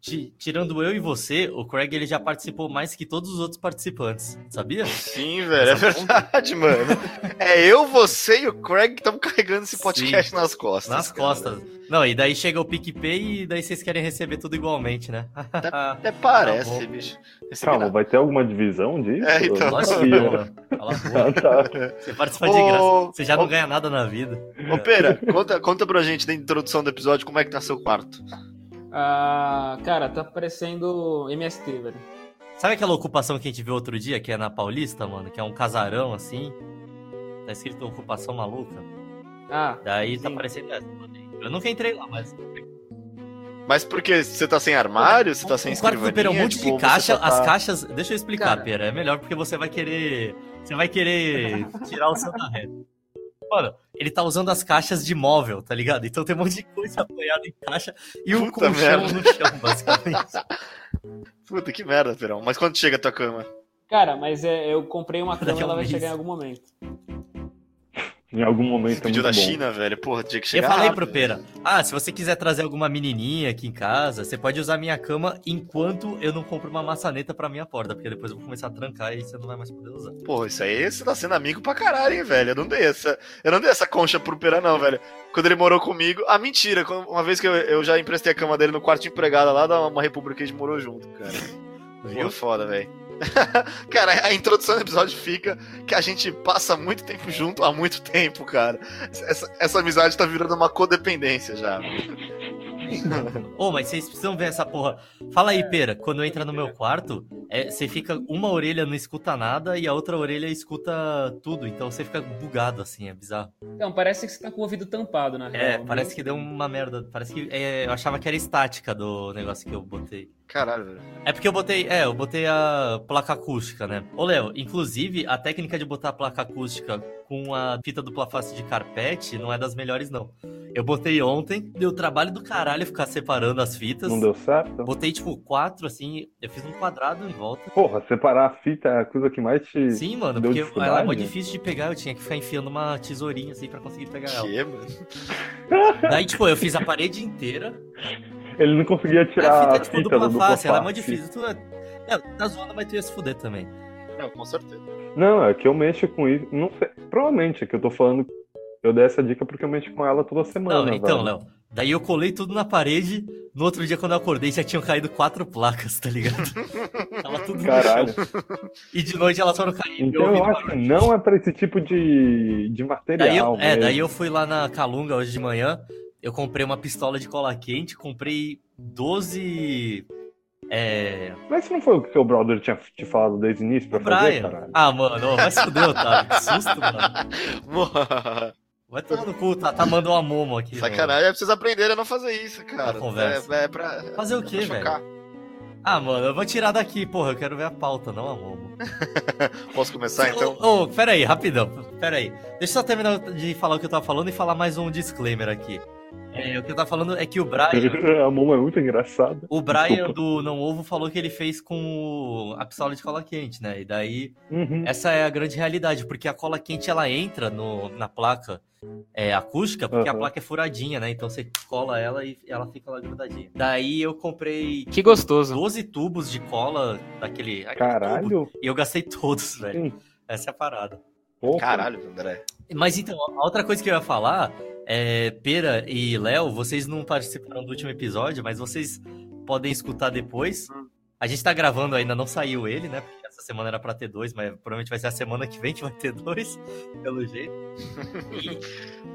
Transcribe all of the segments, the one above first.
tirando eu e você, o Craig ele já participou mais que todos os outros participantes, sabia? Sim, velho, é verdade, mano. É eu, você e o Craig que estamos carregando esse podcast Sim, nas costas. Nas cara. costas. Não, e daí chega o PicPay e daí vocês querem receber tudo igualmente, né? Até, até parece, tá bicho. Calma, vai ter alguma divisão disso? É, então. Lógico que ah, tá. Você participa de graça. Você já não ganha nada na vida. Ô, Pera, conta, conta pra gente da introdução do episódio como é que tá seu quarto. Ah, cara, tá parecendo MST, velho. Sabe aquela ocupação que a gente viu outro dia, que é na Paulista, mano? Que é um casarão assim. Tá escrito ocupação maluca. Ah. Daí tá sim. tá parecendo essa. Eu nunca entrei lá, mas. Mas porque você tá sem armário, você tá sem escrivaninha? O quarto do Pera é um monte tipo, de caixa, tá... as caixas... Deixa eu explicar, Cara... Pera, é melhor porque você vai querer... Você vai querer tirar o seu da reta. Mano, ele tá usando as caixas de móvel, tá ligado? Então tem um monte de coisa apoiada em caixa e um Puta colchão merda. no chão, basicamente. Puta que merda, Perão. Mas quando chega a tua cama? Cara, mas é, eu comprei uma cama e ela vai chegar em algum momento. Em algum momento. Esse pediu da bom. China, velho. Porra, tinha que chegar. Eu falei rápido, pro Pera: Ah, se você quiser trazer alguma menininha aqui em casa, você pode usar minha cama enquanto eu não compro uma maçaneta pra minha porta, porque depois eu vou começar a trancar e você não vai mais poder usar. Porra, isso aí você tá sendo amigo pra caralho, hein, velho. Eu não dei essa. Eu não dei essa concha pro Pera, não, velho. Quando ele morou comigo. Ah, mentira. Uma vez que eu, eu já emprestei a cama dele no quarto de empregada lá da uma república, a gente morou junto, cara. Viu foda, velho. cara, a introdução do episódio fica que a gente passa muito tempo junto há muito tempo, cara. Essa, essa amizade tá virando uma codependência já. Ô, oh, mas vocês precisam ver essa porra. Fala aí, Pera, quando entra no meu quarto, é, você fica. Uma orelha não escuta nada e a outra orelha escuta tudo. Então você fica bugado assim, é bizarro. Então, parece que você tá com o ouvido tampado, na real. É, parece que deu uma merda. Parece que. É, eu achava que era estática do negócio que eu botei. Caralho, velho. É porque eu botei. É, eu botei a placa acústica, né? Ô, Léo, inclusive, a técnica de botar a placa acústica com a fita dupla face de carpete não é das melhores, não. Eu botei ontem, deu trabalho do caralho ficar separando as fitas. Não deu certo? Botei, tipo, quatro, assim, eu fiz um quadrado em volta. Porra, separar a fita é a coisa que mais te. Sim, mano, porque ela é muito difícil de pegar, eu tinha que ficar enfiando uma tesourinha, assim, pra conseguir pegar ela. Que, mano? Daí, tipo, eu fiz a parede inteira. Ele não conseguia tirar a fita, a tipo, fita dupla face, ela é muito difícil. Tu, é, tá zoando, mas tu ia se fuder também. Não, com certeza. Não, é que eu mexo com isso. Não sei. Provavelmente é que eu tô falando eu dei essa dica porque eu mexo com ela toda semana. Não, então, Léo. Daí eu colei tudo na parede. No outro dia, quando eu acordei, já tinham caído quatro placas, tá ligado? Tava tudo Caralho. no chão. E de noite elas foram caindo. Então eu, eu acho que não é pra esse tipo de, de material. Daí eu, é, daí eu fui lá na Calunga hoje de manhã. Eu comprei uma pistola de cola quente, comprei 12 é... Mas não foi o que o brother tinha te falado desde o início pra fazer, caralho? Ah, mano, vai se fuder, Otávio. Que susto, mano. Vai tomar no cu, tá, tá mandando uma momo aqui. Sacanagem, é preciso aprender a não fazer isso, cara. conversa. É, é pra. Fazer o quê, velho? Ah, mano, eu vou tirar daqui, porra, eu quero ver a pauta, não a momo. Posso começar então? Ô, oh, pera aí, rapidão, pera aí. Deixa eu só terminar de falar o que eu tava falando e falar mais um disclaimer aqui. É, o que eu tava falando é que o Brian. a Momo é muito engraçada. O Brian Desculpa. do Não Ovo falou que ele fez com a pistola de cola quente, né? E daí, uhum. essa é a grande realidade, porque a cola quente ela entra no, na placa é, acústica, porque uhum. a placa é furadinha, né? Então você cola ela e ela fica lá grudadinha. Daí eu comprei. Que gostoso. 12 tubos de cola daquele. Caralho! Tubo, e eu gastei todos, velho. Sim. Essa é a parada. Porra. Caralho, André. Mas então, a outra coisa que eu ia falar é, Pera e Léo, vocês não participaram do último episódio, mas vocês podem escutar depois. A gente tá gravando ainda, não saiu ele, né? Porque essa semana era pra ter dois, mas provavelmente vai ser a semana que vem que vai ter dois, pelo jeito. E...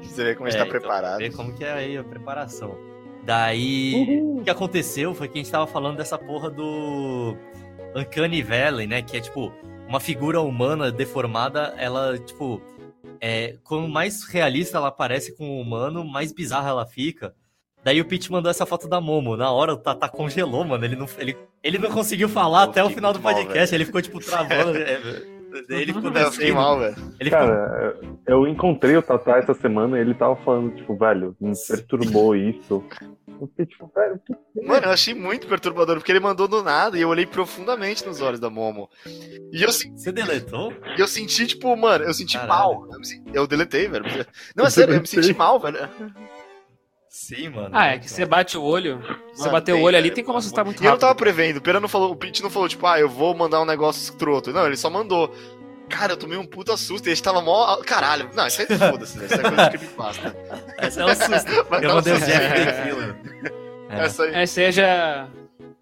Você vê como a gente tá é, então, preparado. Ver como que é aí a preparação. Daí, Uhul. o que aconteceu foi que a gente tava falando dessa porra do Uncanny Valley, né? Que é tipo, uma figura humana deformada, ela, tipo é, quanto mais realista ela parece com o humano, mais bizarra ela fica. Daí o Pete mandou essa foto da Momo. Na hora o Tata congelou, mano. Ele não, ele, ele não conseguiu falar até o final do podcast. Mal, ele ficou, tipo, travando. é, ele ficou eu fiquei mal, velho. Ele Cara, ficou... eu encontrei o Tata essa semana e ele tava falando, tipo, velho, me perturbou isso. Fiquei, tipo, velho, que... Mano, eu achei muito perturbador, porque ele mandou do nada e eu olhei profundamente nos olhos da Momo. E eu senti. Você deletou? E eu senti, tipo, mano, eu senti Caralho. mal. Eu, eu deletei, velho. Não, é sério, eu me senti mal, velho. Sim, mano. Ah, é que você bate o olho. Você bater o olho ali, tem como assustar muito E eu não rápido. tava prevendo. O Pera não falou, o Pete não falou, tipo, ah, eu vou mandar um negócio escroto. Não, ele só mandou. Cara, eu tomei um puta susto e a gente tava mó. Caralho. Não, isso aí foda-se, velho. Isso é coisa de creepypasta. Essa é um susto. Mas Eu mandei o essa- Jeff é. É. Essa aí, É, seja.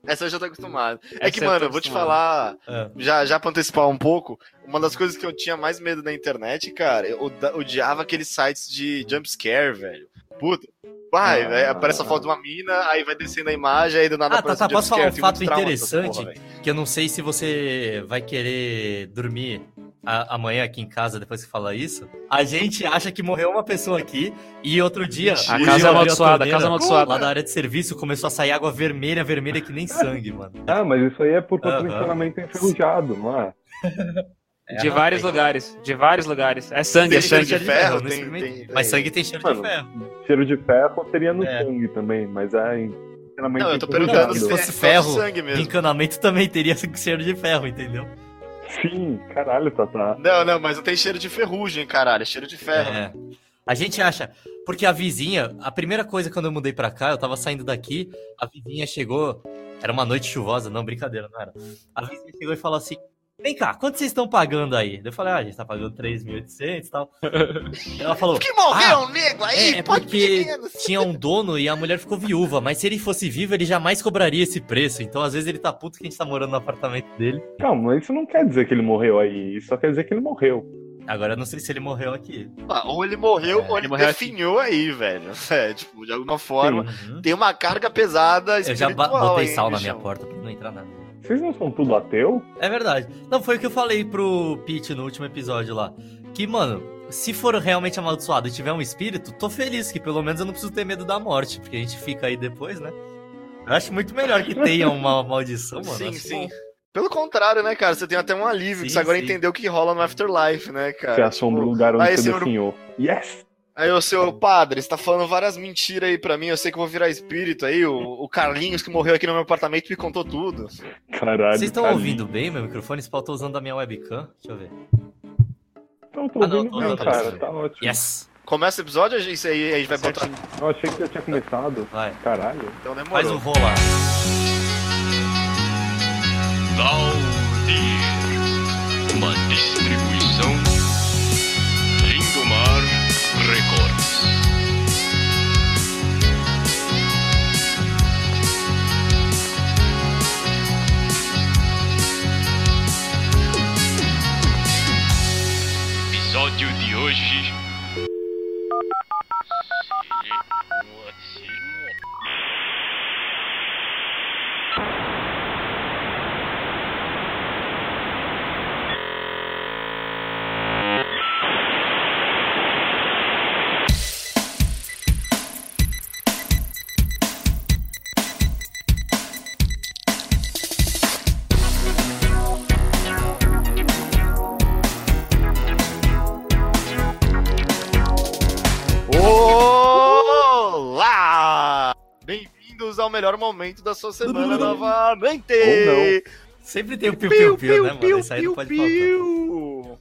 essa eu já tô acostumado. É que, Essa eu mano, tô eu vou te falar. É. Já, já pra antecipar um pouco, uma das coisas que eu tinha mais medo na internet, cara, eu odiava aqueles sites de jumpscare, velho. Puta. Vai, Ah. velho, aparece a foto de uma mina, aí vai descendo a imagem, aí do nada Ah, tá, aparece tá, um posso falar um fato interessante? porra. Que eu não sei se você vai querer dormir a- amanhã aqui em casa depois que falar isso. A gente acha que morreu uma pessoa aqui e outro dia. A casa é amaldiçoada, a casa é amaldiçoada. Lá da área de serviço começou a sair água vermelha, vermelha que nem sangue, mano. Ah, mas isso aí é por conta do Aham. encanamento enferrujado, não é? De vários lugares. De vários lugares. É sangue, Tem é cheiro sangue. de ferro, não tem- experimentei. tem- Mas tem. sangue tem cheiro Mano, de ferro. Cheiro de ferro seria no É. sangue também, mas é encanamento Não, eu tô perguntando Se se fosse é ferro, sangue mesmo. Encanamento também teria cheiro de ferro, entendeu? Sim, caralho, Tata. Não, não, mas não tem cheiro de ferrugem, caralho, é cheiro de ferro. É. A gente acha. Porque a vizinha, a primeira coisa quando eu mudei pra cá, eu tava saindo daqui, a vizinha chegou. Era uma noite chuvosa, não, brincadeira, não era. A vizinha chegou e falou assim: Vem cá, quanto vocês estão pagando aí? Eu falei: Ah, a gente tá pagando 3.800 e tal. Ela falou: Que morreu Ah, um nego aí, É, é porque menos. tinha um dono e a mulher ficou viúva, mas se ele fosse vivo, ele jamais cobraria esse preço. Então, às vezes, ele tá puto que a gente tá morando no apartamento dele. Calma, isso não quer dizer que ele morreu aí, isso só quer dizer que ele morreu. Agora eu não sei se ele morreu aqui. Ah, ou ele morreu, É, ou ele, ele morreu definhou aí, velho. É, tipo, de alguma forma. Uhum. Tem uma carga pesada Eu já botei aí, sal na bichão. minha porta pra não entrar nada. Vocês não são tudo ateu? É verdade. Não, foi o que eu falei pro Pete no último episódio lá. Que, mano, se for realmente amaldiçoado e tiver um espírito, tô feliz que pelo menos eu não preciso ter medo da morte, porque a gente fica aí depois, né? Eu acho muito melhor que tenha uma maldição, mano. Sim, Acho sim. bom. Pelo contrário, né, cara? Você tem até um alívio, Sim, que você agora sim. entendeu o que rola no Afterlife, né, cara? Você assombra o Tipo, lugar onde aí, você senhor- definhou. Yes! Aí, ô seu padre, você tá falando várias mentiras aí pra mim, eu sei que eu vou virar espírito aí. O, o Carlinhos que morreu aqui no meu apartamento me contou tudo. Caralho. Vocês estão ouvindo bem meu microfone? Esse pau tô usando a minha webcam. Deixa eu ver. Então, tô Ah, não, ouvindo tô bem, cara, isso. tá ótimo. Yes! Começa o episódio, isso aí a gente vai botar. Eu achei que já tinha começado. Vai. Caralho. Então demorou. Faz o rola. Valdir. Uma distribuição hoje. Melhor momento da sua semana novamente! Ou Sempre tem o piu-piu-piu, né, mano? Isso aí não pode faltar. piu.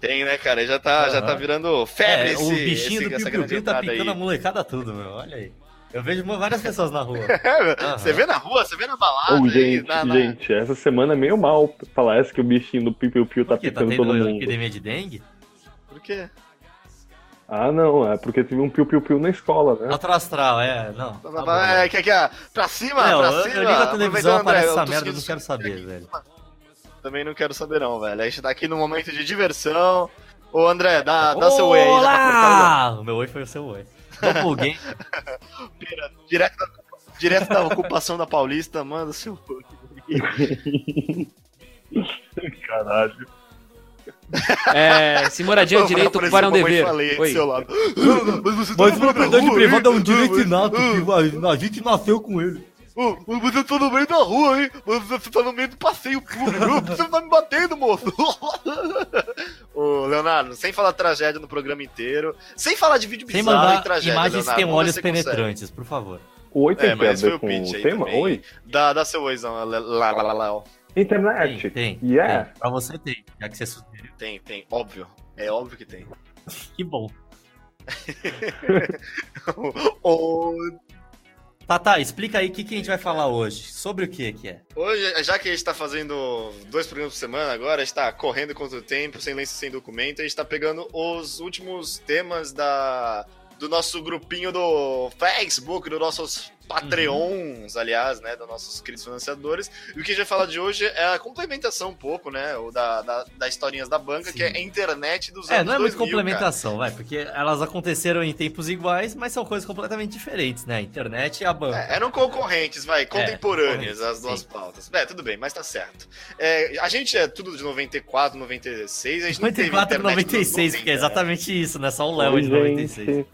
Tem, né, cara? Já tá, já tá virando febre É, esse, o bichinho esse, do piu-piu-piu tá picando a aí. molecada tudo, meu. Olha aí. Eu vejo várias pessoas na rua. É, Você vê na rua, você vê na balada. Aí, gente, na- na- gente, essa semana é meio mal falar essa que o bichinho do Piu Piu Piu tá? Tá picando tendo todo mundo. epidemia de dengue? Por quê? Ah, não, é porque teve um Piu Piu Piu na escola, né? Outro astral, é. Não. tá bom, É, né? que, que, é? pra cima, Não, pra eu, cima. eu ligo a televisão, aparece André, essa merda, eu não quero saber, velho. Também não quero saber não, velho. A gente tá aqui num momento de diversão. Ô, André, dá, dá seu oi aí. tá Olá! O meu oi foi o seu oi. Cortado. Direto da, direto da ocupação da Paulista, manda seu oi. Caralho. É, se moradia Vou direito, ocupar é um dever. falei Oi. seu lado. Mas você tá Mas propriedade rua, privada é um direito inato, ah, que a, gente nasceu com ele. Mas você tá no meio da rua, hein? Mas você tá no meio do passeio público. Você tá me batendo, moço. Ô, Leonardo, sem falar tragédia no programa inteiro, sem falar de vídeo Sem bizarro e mandar tragédia, imagens que Leonardo, ver olhos você consegue. penetrantes, por favor. O oi tem É, mas foi ver o com pitch aí o tema? também. Oi? Dá, dá seu oizão, lá, lá, lá, lá, lá. Internet. Tem, tem. Yeah. tem. Pra você tem, já que você sugeriu. Tem, tem, óbvio. É óbvio que tem. Que bom. o, Tá, tá, explica aí o que, que a gente vai falar hoje. Sobre o que que é? Hoje, já que a gente tá fazendo dois programas por semana agora, a gente tá correndo contra o tempo, sem lenço, sem documento, a gente tá pegando os últimos temas da, do nosso grupinho do Facebook, dos nossos Patreons, aliás, né, dos nossos queridos financiadores. E o que a gente vai falar de hoje é a complementação um pouco, né, o da, da, da historinhas da banca, Sim. que é a internet dos É, anos não é muito 2000, complementação, vai, porque elas aconteceram em tempos iguais, mas são coisas completamente diferentes, né? A internet e a banca. É, eram concorrentes, vai, contemporâneas concorrentes, as duas sim. pautas. É, tudo bem, mas tá certo. É, a gente é tudo de 94, 96, a gente não teve 94 e internet nos 96, 90, porque é exatamente isso, né? Só o Léo de 96. gente.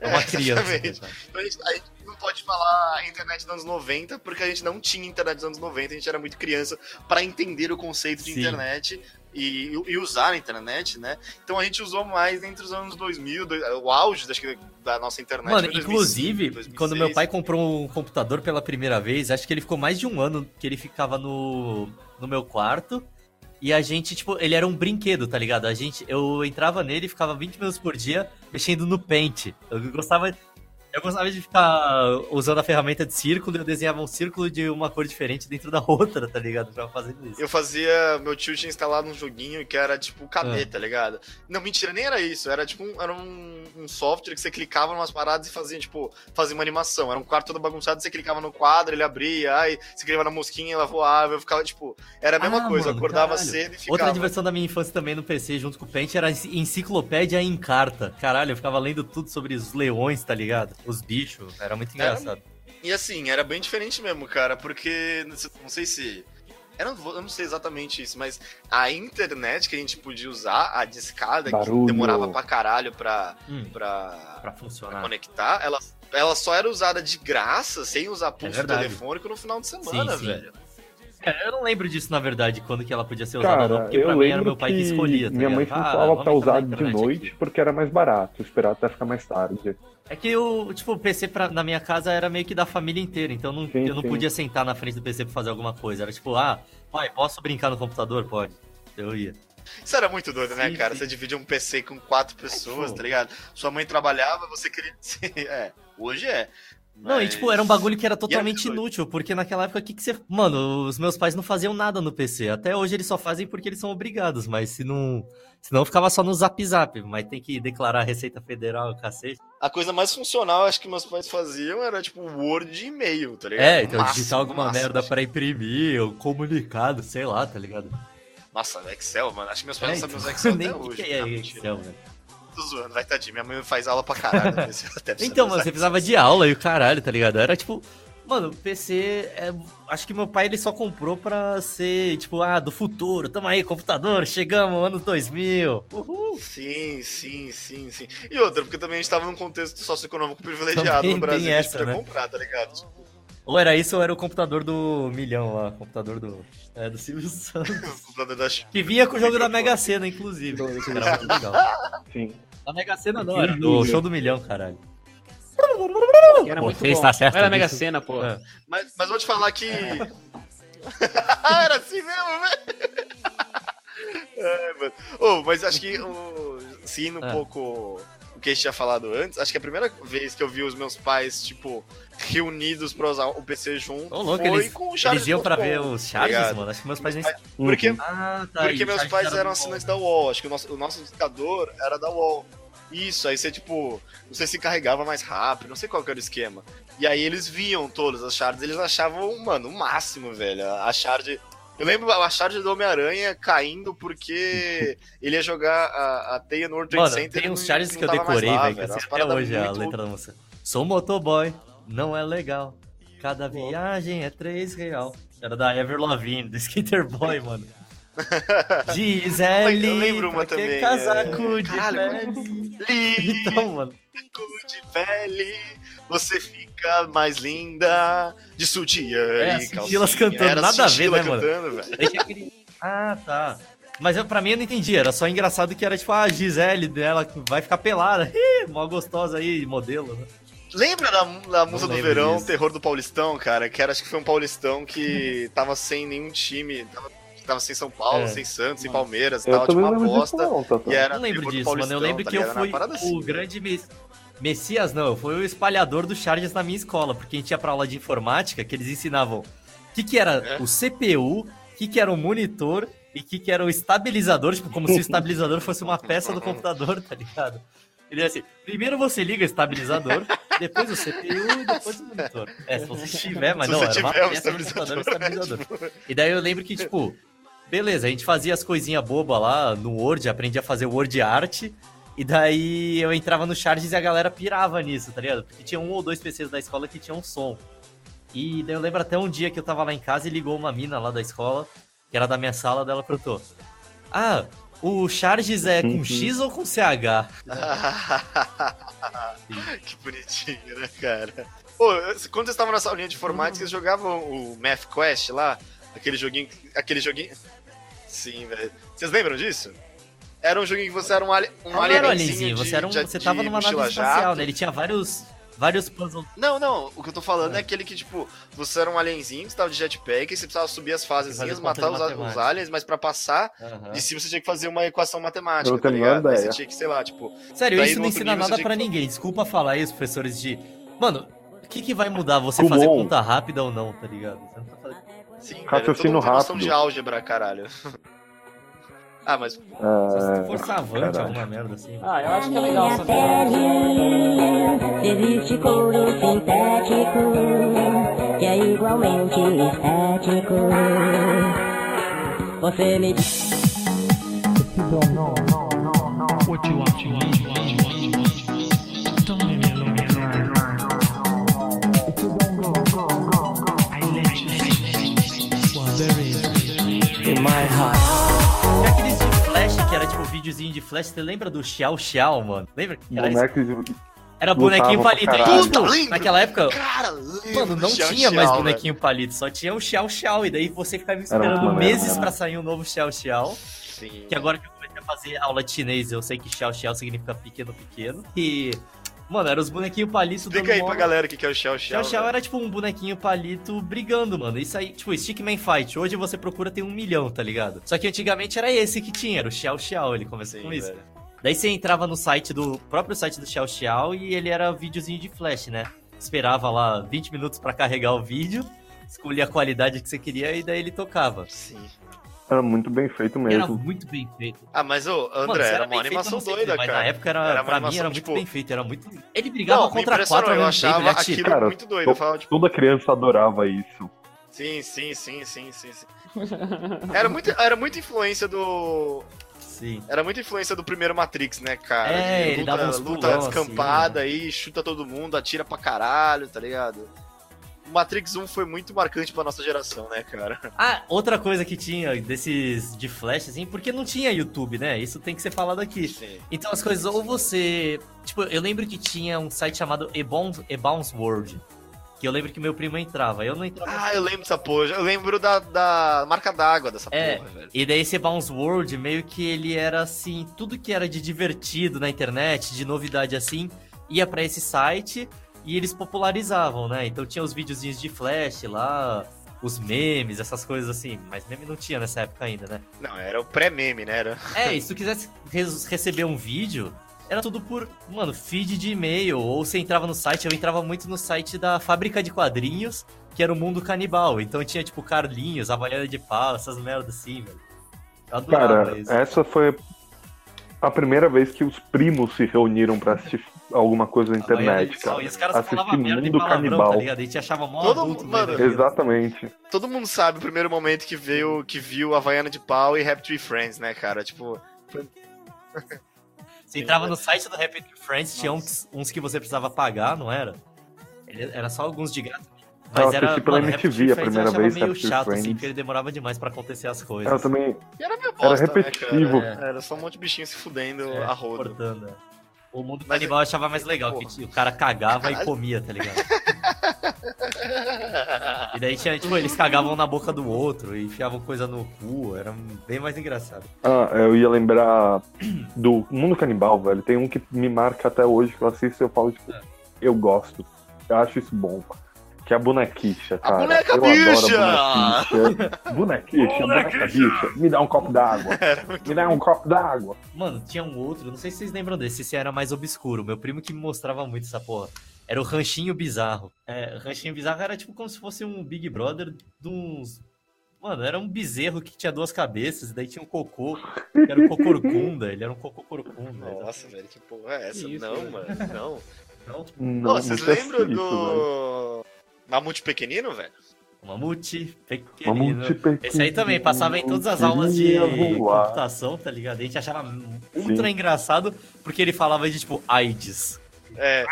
É uma É, criança. exatamente. cara. Então a gente, a gente não pode falar internet dos anos 90, porque a gente não tinha internet dos anos 90, a gente era muito criança pra entender o conceito de Sim. internet e, e usar a internet, né? Então a gente usou mais entre os anos 2000, do- o auge acho que, da nossa internet. Mano, foi 2005, inclusive, 2006. quando meu pai comprou um computador pela primeira vez, acho que ele ficou mais de um ano que ele ficava no, no meu quarto. E a gente, tipo, ele era um brinquedo, tá ligado? A gente, eu entrava nele e ficava 20 minutos por dia mexendo no Paint. Eu gostava. Eu gostava de ficar usando a ferramenta de círculo e eu desenhava um círculo de uma cor diferente dentro da outra, tá ligado? Pra fazer isso. Eu fazia. Meu tio tinha instalado um joguinho que era tipo Ah. KD, tá ligado? Não, mentira, nem era isso. Era tipo um, era um, um software que você clicava em umas paradas e fazia, tipo, fazia uma animação. Era um quarto todo bagunçado, você clicava no quadro, ele abria, aí você clicava na mosquinha, ela voava, eu ficava, tipo, era a mesma Ah, coisa. eu mano, acordava caralho. cedo e ficava. Outra diversão da minha infância também no PC, junto com o Paint, era enciclopédia em carta. Caralho, eu ficava lendo tudo sobre os leões, tá ligado? Os bichos. Era muito Era engraçado. E assim, era bem diferente mesmo, cara, porque não sei se. Eu não, vou- eu não sei exatamente isso, mas a internet que a gente podia usar, a discada, Barulho. que demorava pra caralho pra, Hum, pra, pra pra funcionar. conectar, ela, ela só era usada de graça, sem usar pulso É telefônico no final de semana, Sim, sim. velho. É, eu não lembro disso, na verdade, quando que ela podia ser usada ou não, Cara, porque pra mim era meu pai que que escolhia. tá minha mãe ligado? Ah, falava pra usar de noite aqui. porque era mais barato, esperar até ficar mais tarde. É que o, tipo, o PC pra, na minha casa era meio que da família inteira, então não, Sim, eu não sim. podia sentar na frente do PC pra fazer alguma coisa. Era tipo, ah, pai, posso brincar no computador? Pode. Eu ia. Isso era muito doido, né, Sim, cara? sim. Você dividia um PC com quatro pessoas, pô. tá ligado? Sua mãe trabalhava, você queria. é, hoje é. Não, e Mas- tipo, era um bagulho que era totalmente inútil, porque naquela época, o que que você... Mano, os meus pais não faziam nada no PC. Até hoje eles só fazem porque eles são obrigados, mas se não... Senão ficava só no zap zap, mas tem que declarar a Receita Federal, cacete. A coisa mais funcional, acho que meus pais faziam era tipo Word e e-mail, tá ligado? É, então Máximo, digitar alguma máximo. merda pra imprimir, ou comunicado, sei lá, tá ligado? Nossa, Excel, mano. Acho que meus pais É, não sabem então, usar Excel nem até o hoje. que é Não, mentira. Excel, velho. Tô zoando, vai tadinho. Minha mãe faz aula pra caralho. né? Então, mano, você precisava de aula e o caralho, tá ligado? Era tipo. Mano, o PC. É... Acho que meu pai ele só comprou pra ser, tipo, ah, do futuro. Tamo aí, computador, chegamos, anos 2000. Uhul. Sim, sim, sim, sim. E outra, porque também a gente tava num contexto socioeconômico privilegiado Também no Brasil. tem a gente essa, né? comprar, tá ligado? Tipo, Ou era isso ou era o computador do milhão lá, computador do. É, do Silvio Santos. o computador da China. Que vinha com o jogo da Mega Sena, inclusive. Era muito legal. Sim. Da Mega Sena não, era do show do milhão, caralho. Que era muito você bom. está certo Era a Mega? Sena, pô. É. Mas, mas vou te falar que. Era assim mesmo, velho. É, mano. Ô, mas acho que, o- seguindo um É. pouco o que a gente tinha falado antes, acho que a primeira vez que eu vi os meus pais, tipo, reunidos pra usar o PC junto Ô, louco, foi eles, com o Charles eles iam pra ver os tá Charles, ligado? mano. Acho que meus pais nem. Porque, Uhum. Ah, tá. porque e meus pais era eram assinantes da UOL, acho que o nosso, o nosso indicador era da UOL. Isso, aí você, tipo, não sei se carregava mais rápido, não sei qual que era o esquema. E aí eles viam todas as shards, eles achavam, mano, o máximo, velho. A shard. Eu lembro a shard do Homem-Aranha caindo porque ele ia jogar a, a teia no World Trade Mano, Center. tem uns não que eu decorei, lá, velho. Que eu sei Umas até hoje a muito- letra da música. Sou motoboy, não é legal. Cada viagem é três real. Era da Ever Lavigne, do Skater Boy, mano. Gisele, Eu lembro uma também, casaco é. de Caralho, pele? Então, mano. de pele, você fica mais linda de sutiã É, e calcinha. Cantando, Era nada a ver, né, mano? cantando, velho. Deixa aquele... Ah, tá. Mas eu, pra mim eu não entendi, era só engraçado que era tipo a Gisele dela que vai ficar pelada. Ih, mó gostosa aí, modelo, né? Lembra da, da música do verão, disso. Terror do Paulistão, cara? Que era, acho que foi um Paulistão que tava sem nenhum time. Tava tava sem São Paulo, É. sem Santos, sem Palmeiras e Eu tal, tipo uma bosta. não, tá, tá. E era não lembro disso, mano. Eu lembro tá que eu fui assim, o grande mes- Messias, não. Eu fui o espalhador do Charges na minha escola, porque a gente ia pra aula de informática que eles ensinavam o que, que era É? o CPU, o que, que era o monitor e o que, que era o estabilizador, tipo, como se o estabilizador fosse uma peça do computador, tá ligado? Ele é assim, primeiro você liga o estabilizador, depois o CPU e depois o monitor. É, se você tiver, mas Se não, era uma tiver estabilizador, estabilizador. E daí eu lembro que, tipo, beleza, a gente fazia as coisinhas bobas lá no Word, aprendi a fazer Word Art. E daí eu entrava no Charges e a galera pirava nisso, tá ligado? Porque tinha um ou dois PCs da escola que tinham som. E daí eu lembro até um dia que eu tava lá em casa e ligou uma mina lá da escola, que era da minha sala, dela perguntou: Ah, o Charges é com Uhum. X ou com CH? que bonitinho, né, cara? Pô, quando vocês estavam nessa aulinha de informática, vocês jogavam o Math Quest lá? Aquele joguinho. Aquele joguinho. Sim, velho. Vocês lembram disso? Era um joguinho que você era um, ali, um Não era um alienzinho de- você, era um, de- você tava numa nave espacial, né? Ele tinha vários, vários puzzles. Não, não, o que eu tô falando é, aquele que, tipo, você era um alienzinho, você tava de jetpack, e você precisava subir as fasezinhas, Fazer matar os, os aliens, mas pra passar, Aham. de cima você tinha que fazer uma equação matemática, Eu tá ligado? Aí você ideia. tinha que, sei lá, tipo, Sério, isso não ensina nível nada pra que- ninguém. Desculpa falar isso, professores de. Mano, o que, que vai mudar você Kumon. fazer conta rápida ou não, tá ligado? Você não tá fazendo... sim, velho, todo Raciocínio mundo tem noção rápido. de álgebra, caralho. ah, mas Só se É, for savante, caralho. alguma merda assim. Ah, eu acho que é legal essa Existe couro sintético que é igualmente estético. Você me diz. What you want, you want, you want, videozinho de flash, você lembra do Xiao Xiao, mano? Lembra? que Era, bonecos era bonequinho palito. lembro. naquela época, Cara, mano, não Xiao tinha mais Xiao, bonequinho palito, só tinha o Xiao Xiao. E daí você ficava Era esperando maneiro, meses né? pra sair um novo Xiao Xiao. velho. Sim. Que agora que eu comecei a fazer aula de chinês, eu sei que Xiao Xiao significa pequeno, pequeno. E, mano, eram os bonequinhos palitos dando Explica aí mó- pra galera o que que é o Xiao Xiao Xiao. Era tipo um bonequinho palito brigando, mano. Isso aí, tipo, Stickman Fight. Hoje você procura tem um milhão, tá ligado? Só que antigamente era esse que tinha, era o Xiao Xiao. Ele começou Sim, com isso. velho. Daí você entrava no site do próprio site do Xiao Xiao e ele era videozinho de flash, né? Esperava lá 20 minutos pra carregar o vídeo, escolhia a qualidade que você queria e daí ele tocava. Sim. Era muito bem feito E era mesmo. muito bem feito. Ah, mas ô, Mano, André, se era bem uma feito, animação sei doida, mas cara. na época era, Era uma pra mim animação, era muito tipo- bem feito, era muito. Ele brigava Não, contra quatro eu mesmo tempo, achava aquilo Cara, muito doido. Eu falava, tipo, Toda criança adorava isso. sim, sim, sim, sim, sim, sim. Era muito, era muita influência do. Sim. Era muita influência do primeiro Matrix, né, cara? É, De ele luta, dava uns luta pulão, assim, descampada aí, chuta todo mundo, atira pra caralho, tá ligado? O Matrix 1 foi muito marcante pra nossa geração, né, cara? Ah, outra coisa que tinha desses de flash, assim, porque não tinha YouTube, né? Isso tem que ser falado aqui. Sim. Então as coisas, ou você. Tipo, eu lembro que tinha um site chamado Ebounce, Ebounce World. Que eu lembro que meu primo entrava. Eu não entrava. Ah, eu lembro dessa porra. Eu lembro da, da marca d'água dessa É. porra, velho. E daí esse Bounce World, meio que ele era assim, tudo que era de divertido na internet, de novidade assim, ia pra esse site e eles popularizavam, né? Então tinha os videozinhos de flash lá, os memes, essas coisas assim. Mas meme não tinha nessa época ainda, né? Não, era o pré-meme, né? Era... É, e se tu quisesse receber um vídeo, era tudo por, mano, feed de e-mail. Ou você entrava no site, eu entrava muito no site da fábrica de quadrinhos, que era o Mundo Canibal. Então tinha, tipo, Carlinhos, Havaiana de Pau, essas merdas assim, velho. Eu adorava Cara, isso. essa foi a primeira vez que os primos se reuniram pra assistir alguma coisa na Havaiana de internet, cara. E os caras Assistir falavam merda e Mundo palavrão, Canibal. tá ligado? A gente achava mó Todo adulto. mundo- mano. Exatamente. Todo mundo sabe o primeiro momento que veio, que viu Havaiana de Pau e Happy Tree Friends, né, cara? Tipo, Você entrava no site do Happy Tree Friends, tinha uns, uns que você precisava pagar, não era? Ele- era só alguns de graça. Eu Mas era, assisti pela mano, MTV a primeira eu vez, meio chato, assim, Friends. porque ele demorava demais pra acontecer as coisas. Eu também. e era meio bosta, repetitivo. Né, cara? Era só um monte de bichinho se fudendo É, a cortando, é. O mundo Mas canibal eu achava mais legal, Porra. que o cara cagava e comia, tá ligado? E daí tinha, tipo, eles cagavam na boca do outro e enfiavam coisa no cu, era bem mais engraçado. Ah, eu ia lembrar do Mundo Canibal, velho. Tem um que me marca até hoje, que eu assisto e eu falo, tipo, eu gosto. Eu acho isso bom. Que é a bonequicha, A cara. boneca Eu adoro bicha! a bonequicha. Bonequicha, boneca bicha. Me dá um copo d'água. Me dá um copo d'água. Mano, tinha um outro, não sei se vocês lembram desse, esse era mais obscuro. Meu primo que me mostrava muito essa porra. Era o Ranchinho Bizarro. É, Ranchinho Bizarro era tipo como se fosse um Big Brother de uns. Mano, era um bezerro que tinha duas cabeças, e daí tinha um cocô, que era um cocorcunda, ele era um cocô corcunda. Nossa, velho, que porra é essa? Isso, não, velho. mano, não. Não, Não, Ô, vocês é lembram velho. Mamute pequenino, velho? mamute pequenino. Mamute pequeno. Esse aí também passava em todas as aulas de voar. computação, tá ligado? A gente achava ultra engraçado porque ele falava de tipo AIDS. É.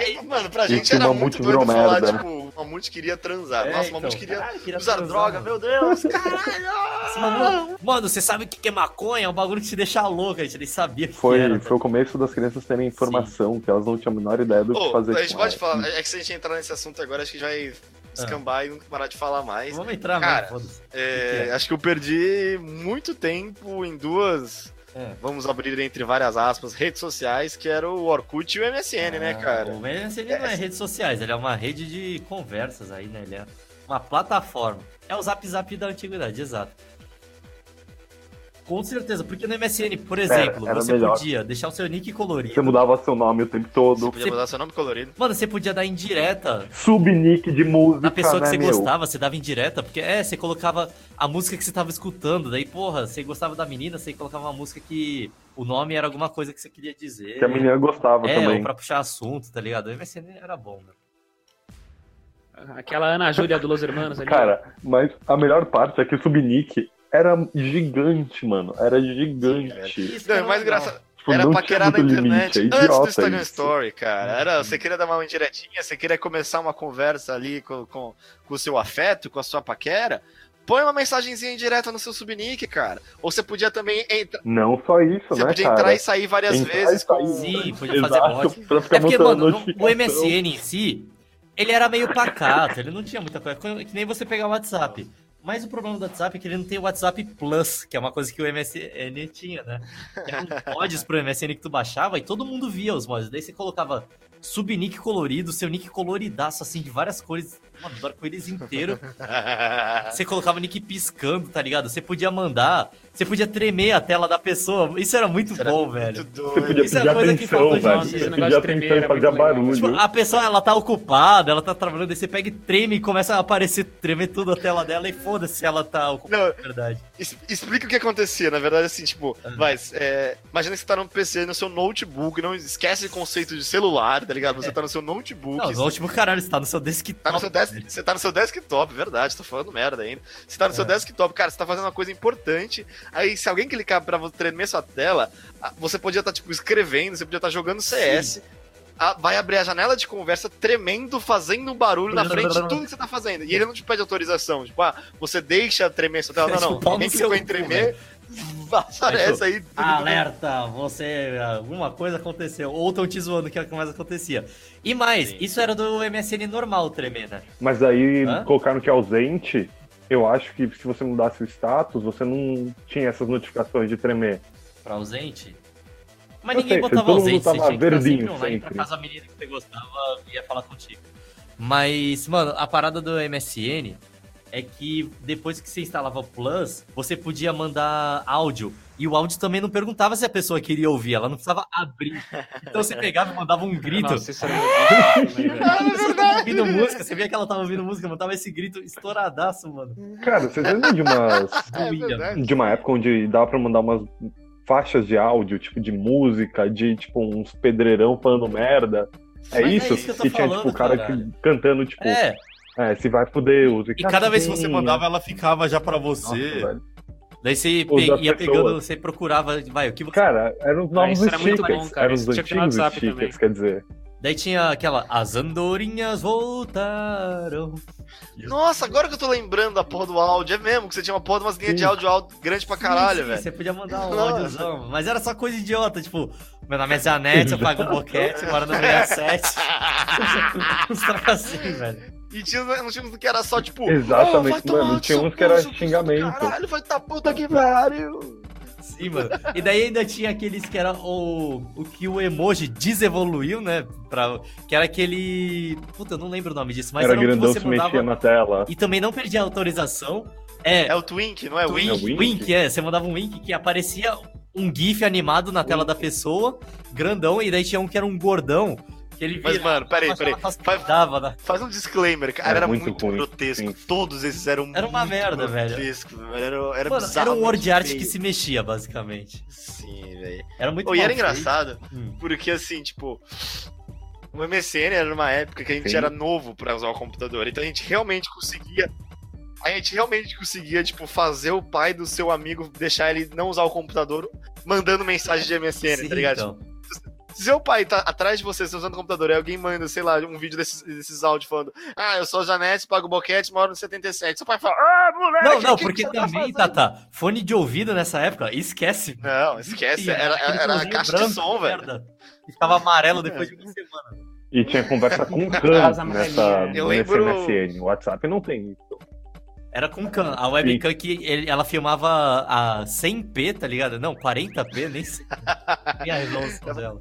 Ele- mano, pra gente que era muito doido falar, merda, né? tipo, o Mamute queria transar. É, Nossa, o então, Mamute queria caralho, queria usar transar, droga, meu Deus, caralho! Mano, você sabe o que que é maconha? É um bagulho que te deixa louco, a gente nem sabia que Foi, era. foi o começo das crianças terem informação, que elas não tinham a menor ideia do que Ô, fazer a gente com pode ela. falar, é que se a gente entrar nesse assunto agora, acho que já vai escambar e nunca parar de falar mais. Vamos entrar, Cara. É, que é? acho que eu perdi muito tempo em duas, É. vamos abrir entre várias aspas, redes sociais, que era o Orkut e o MSN, né, Ah, cara? O MSN não é redes sociais, ele é uma rede de conversas aí, né? Ele é uma plataforma. É o Zap Zap da antiguidade, exato. Com certeza, porque no MSN, por exemplo, era você melhor. podia deixar o seu nick colorido. Você mudava seu nome o tempo Você todo. podia mudar seu nome colorido. Mano, você podia dar indireta Subnick de música, na pessoa que né, você meu? gostava, você dava indireta, porque é, você colocava a música que você tava escutando, daí, porra, você gostava da menina, você colocava uma música que o nome era alguma coisa que você queria dizer. Que a menina gostava é, também. ou pra puxar assunto, tá ligado? O MSN era bom, né? Aquela Ana Júlia do Los Hermanos ali. Cara, mas a melhor parte é que o Subnick era gigante, mano. Era gigante. Isso Não, é mais engraçado. Tipo, Era não paquerar na internet limite, é antes do Instagram isso. Story, cara. Era, você queria dar uma indiretinha, você queria começar uma conversa ali com, com, com o seu afeto, com a sua paquera. Põe uma mensagenzinha indireta no seu subnick, cara. Ou você podia também entrar. Não só isso, Você né, podia cara? entrar e sair várias Entrar vezes com. Sim, podia fazer Exato, bot. É porque, mano, o MSN em si, ele era meio pacato, ele não tinha muita coisa. Que nem você pegar o WhatsApp. Mas o problema do WhatsApp é que ele não tem o WhatsApp Plus, que é uma coisa que o MSN tinha, né? Eram mods pro MSN que tu baixava e todo mundo via os mods. Daí você colocava subnick colorido, seu nick coloridaço, assim, de várias cores, mano, do arco-íris inteiro. Você colocava o nick piscando, tá ligado? Você podia mandar, você podia tremer a tela da pessoa. Isso era muito Era bom, Muito velho. Você doido. podia Isso é pedir coisa que atenção, hoje em velho. Você de atenção tremer e era muito legal. barulho. Tipo, a pessoa, ela tá ocupada, ela tá trabalhando, aí você pega e treme e começa a aparecer, tremer tudo a tela dela e foda-se se ela tá ocupada, Não, de verdade. Es- Explica o que acontecia, na verdade, assim, tipo, vai, é, imagina que você tá no PC, no seu notebook, não esquece o conceito de celular, tá ligado? Você tá no seu notebook, Não, no último caralho, você tá no seu desktop. Tá no seu você tá no seu desktop, verdade, tô falando merda ainda. Você tá no seu É. desktop, cara, você tá fazendo uma coisa importante. Aí, se alguém clicar pra você tremer sua tela, você podia estar, tipo, escrevendo, você podia estar jogando CS. ah, vai abrir a janela de conversa tremendo, fazendo um barulho na frente de tudo que você tá fazendo. E ele não te pede autorização. Tipo, ah, você deixa tremer sua tela. Não, não. Seu clicou em cu, tremer, aparece aí. Alerta, você. Alguma coisa aconteceu. Ou estão te zoando que é o que mais acontecia. E mais, Sim. isso era do MSN normal, tremer, né? Mas aí Hã? colocaram que é ausente. Eu acho que se você mudasse o status, você não tinha essas notificações de tremer. Pra ausente. Mas Eu ninguém sei, botava todo mundo ausente, você tinha que estar verdinho sempre online sempre. pra caso a menina que você gostava ia falar contigo. Mas, mano, a parada do MSN é que depois que você instalava o Plus, você podia mandar áudio. E o áudio também não perguntava se a pessoa queria ouvir, ela não precisava abrir. Então você pegava e mandava um grito. Nossa, isso era muito tava ouvindo música, você via que ela tava ouvindo música, mandava esse grito estouradaço, mano. Cara, vocês lembram de umas. É de uma época onde dava pra mandar umas faixas de áudio, tipo de música, de tipo uns pedreirão falando merda. É é isso? isso que eu tô que tinha falando, tipo o cara caralho. que, cantando, tipo, é. É, se vai fuder, use e cada vez que você mandava, ela ficava já pra Nossa, você. velho. Daí você pe- ia pegando, você procurava, vai, o que você Cara, eram os Ah, novos isso era muito stickers. bom, cara. Eram os antigos stickers, também. quer dizer. Daí tinha aquela As andorinhas voltaram. Nossa, agora que eu tô lembrando da porra do áudio, é mesmo que você tinha uma porra de umas linhas de áudio alto, grande pra caralho, Sim, sim, velho. Você podia mandar um Nossa. áudiozão, mas era só coisa idiota, tipo, meu nome é Janete, eu pago um boquete, moro no 67. Uns trocos assim, velho. E tinha, uns que era só tipo. Exatamente, "Oh, mano, no tinha uns que era xingamento. Caralho, vai tá puta que pariu. Sim, mano. E daí ainda tinha aqueles que era o, o que o emoji desevoluiu, né? Pra, que era aquele. Puta, eu não lembro o nome disso, mas Era era, o que grandão você se mexia mandava. na tela. E também não perdia a autorização. É, É o Twink, não é o Wink? É o wink. Wink? é. Você mandava um wink que aparecia um GIF animado na tela da pessoa, grandão, e daí tinha um que era um gordão. Que ele Mas, mano, peraí, peraí. Faz- dava, né? Faz um disclaimer, cara. Era Era, muito muito, ruim, grotesco. sim. Todos esses eram Era uma muito merda, velho. Era, era Mano, era um word art feio. que se mexia, basicamente. Sim, velho. Era muito Oh, e era engraçado, Hum. porque assim, tipo. O MSN era numa época que a gente Sim. era novo pra usar o computador. Então a gente realmente conseguia. A gente realmente conseguia, tipo, fazer o pai do seu amigo deixar ele não usar o computador mandando mensagem de MSN, Sim, tá ligado? então. Se seu pai tá atrás de você, você usando o computador, e alguém manda, sei lá, um vídeo desses, desses áudios falando: Ah, eu sou Janete, pago boquete, moro no 77. Seu pai fala: Ah, moleque! Não, não, o que porque que você tá também, fazendo?" Tata, fone de ouvido nessa época, esquece. Não, esquece. Sim, Era, aquele era a caixa branco, de som, velho. Ficava amarelo depois de uma semana. E tinha conversa com can amarelinhas. nessa, Eu lembro- MSN. O WhatsApp não tem isso. Era com cam. A webcam que ele- ela filmava a 100p, tá ligado? Não, 40p, nem sei. A resolução dela.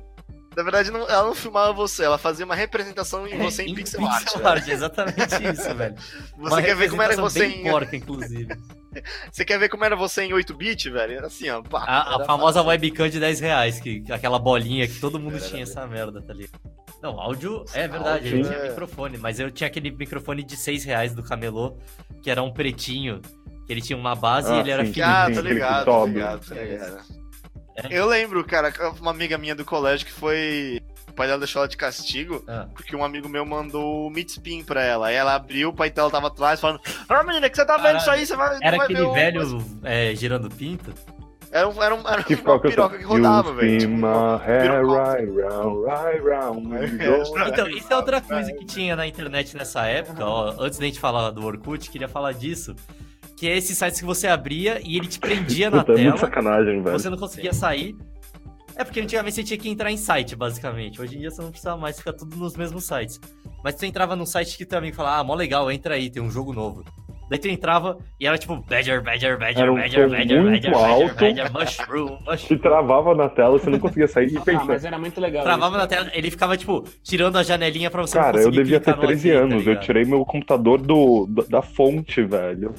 Na verdade, não- ela não filmava você, ela fazia uma representação em você em, pixel art. velho. art, exatamente isso, velho. Você quer ver como era você bem em. porca, inclusive. Você quer ver como era você em 8-bit, velho? Era assim, ó. pá, A, a era famosa fácil. webcam de 10 reais, que, aquela bolinha que todo mundo Era tinha mesmo. essa merda, tá ligado? Não, áudio é verdade, Áudio ele tinha é- microfone, mas eu tinha aquele microfone de 6 reais do camelô, que era um pretinho, que ele tinha uma base e Ah, ele era sim. fininho. Ah, tô aquele ligado, que tô sobe. ligado, tô ligado. Eu lembro, cara, uma amiga minha do colégio que foi. O pai dela deixou ela de castigo, Ah, porque um amigo meu mandou o Meat Spin pra ela. Aí ela abriu, o pai dela tava atrás falando: Ah, menina, que você tá vendo Caralho. isso aí? Você vai. Era vai aquele ver o- velho é, girando pinto? Era, um, era, um, era Que uma piroca que rodava, velho. Tipo. É, Então, isso é outra coisa que tinha na internet nessa época, ó, antes da gente falar do Orkut, queria falar disso, que é esses sites que você abria e ele te prendia na Puta, é muito tela, sacanagem, velho. você não conseguia sair. É porque antigamente você tinha que entrar em site, basicamente. Hoje em dia você não precisa mais, fica tudo nos mesmos sites. Mas você entrava num site que teu amigo falava, ah, mó legal, entra aí, tem um jogo novo. Daí tu entrava e era tipo Badger, Badger, Badger, Era um Badger, Badger, muito Badger, Badger, alto. Badger, Mushroom, Mushroom. travava na tela, você não conseguia sair e Ah, pensa. mas era muito legal. Travava isso. na tela, ele ficava tipo tirando a janelinha pra você não Cara, eu devia ter clicar no 13 ok, tá anos. eu ligado? tirei meu computador do, da, da fonte, velho.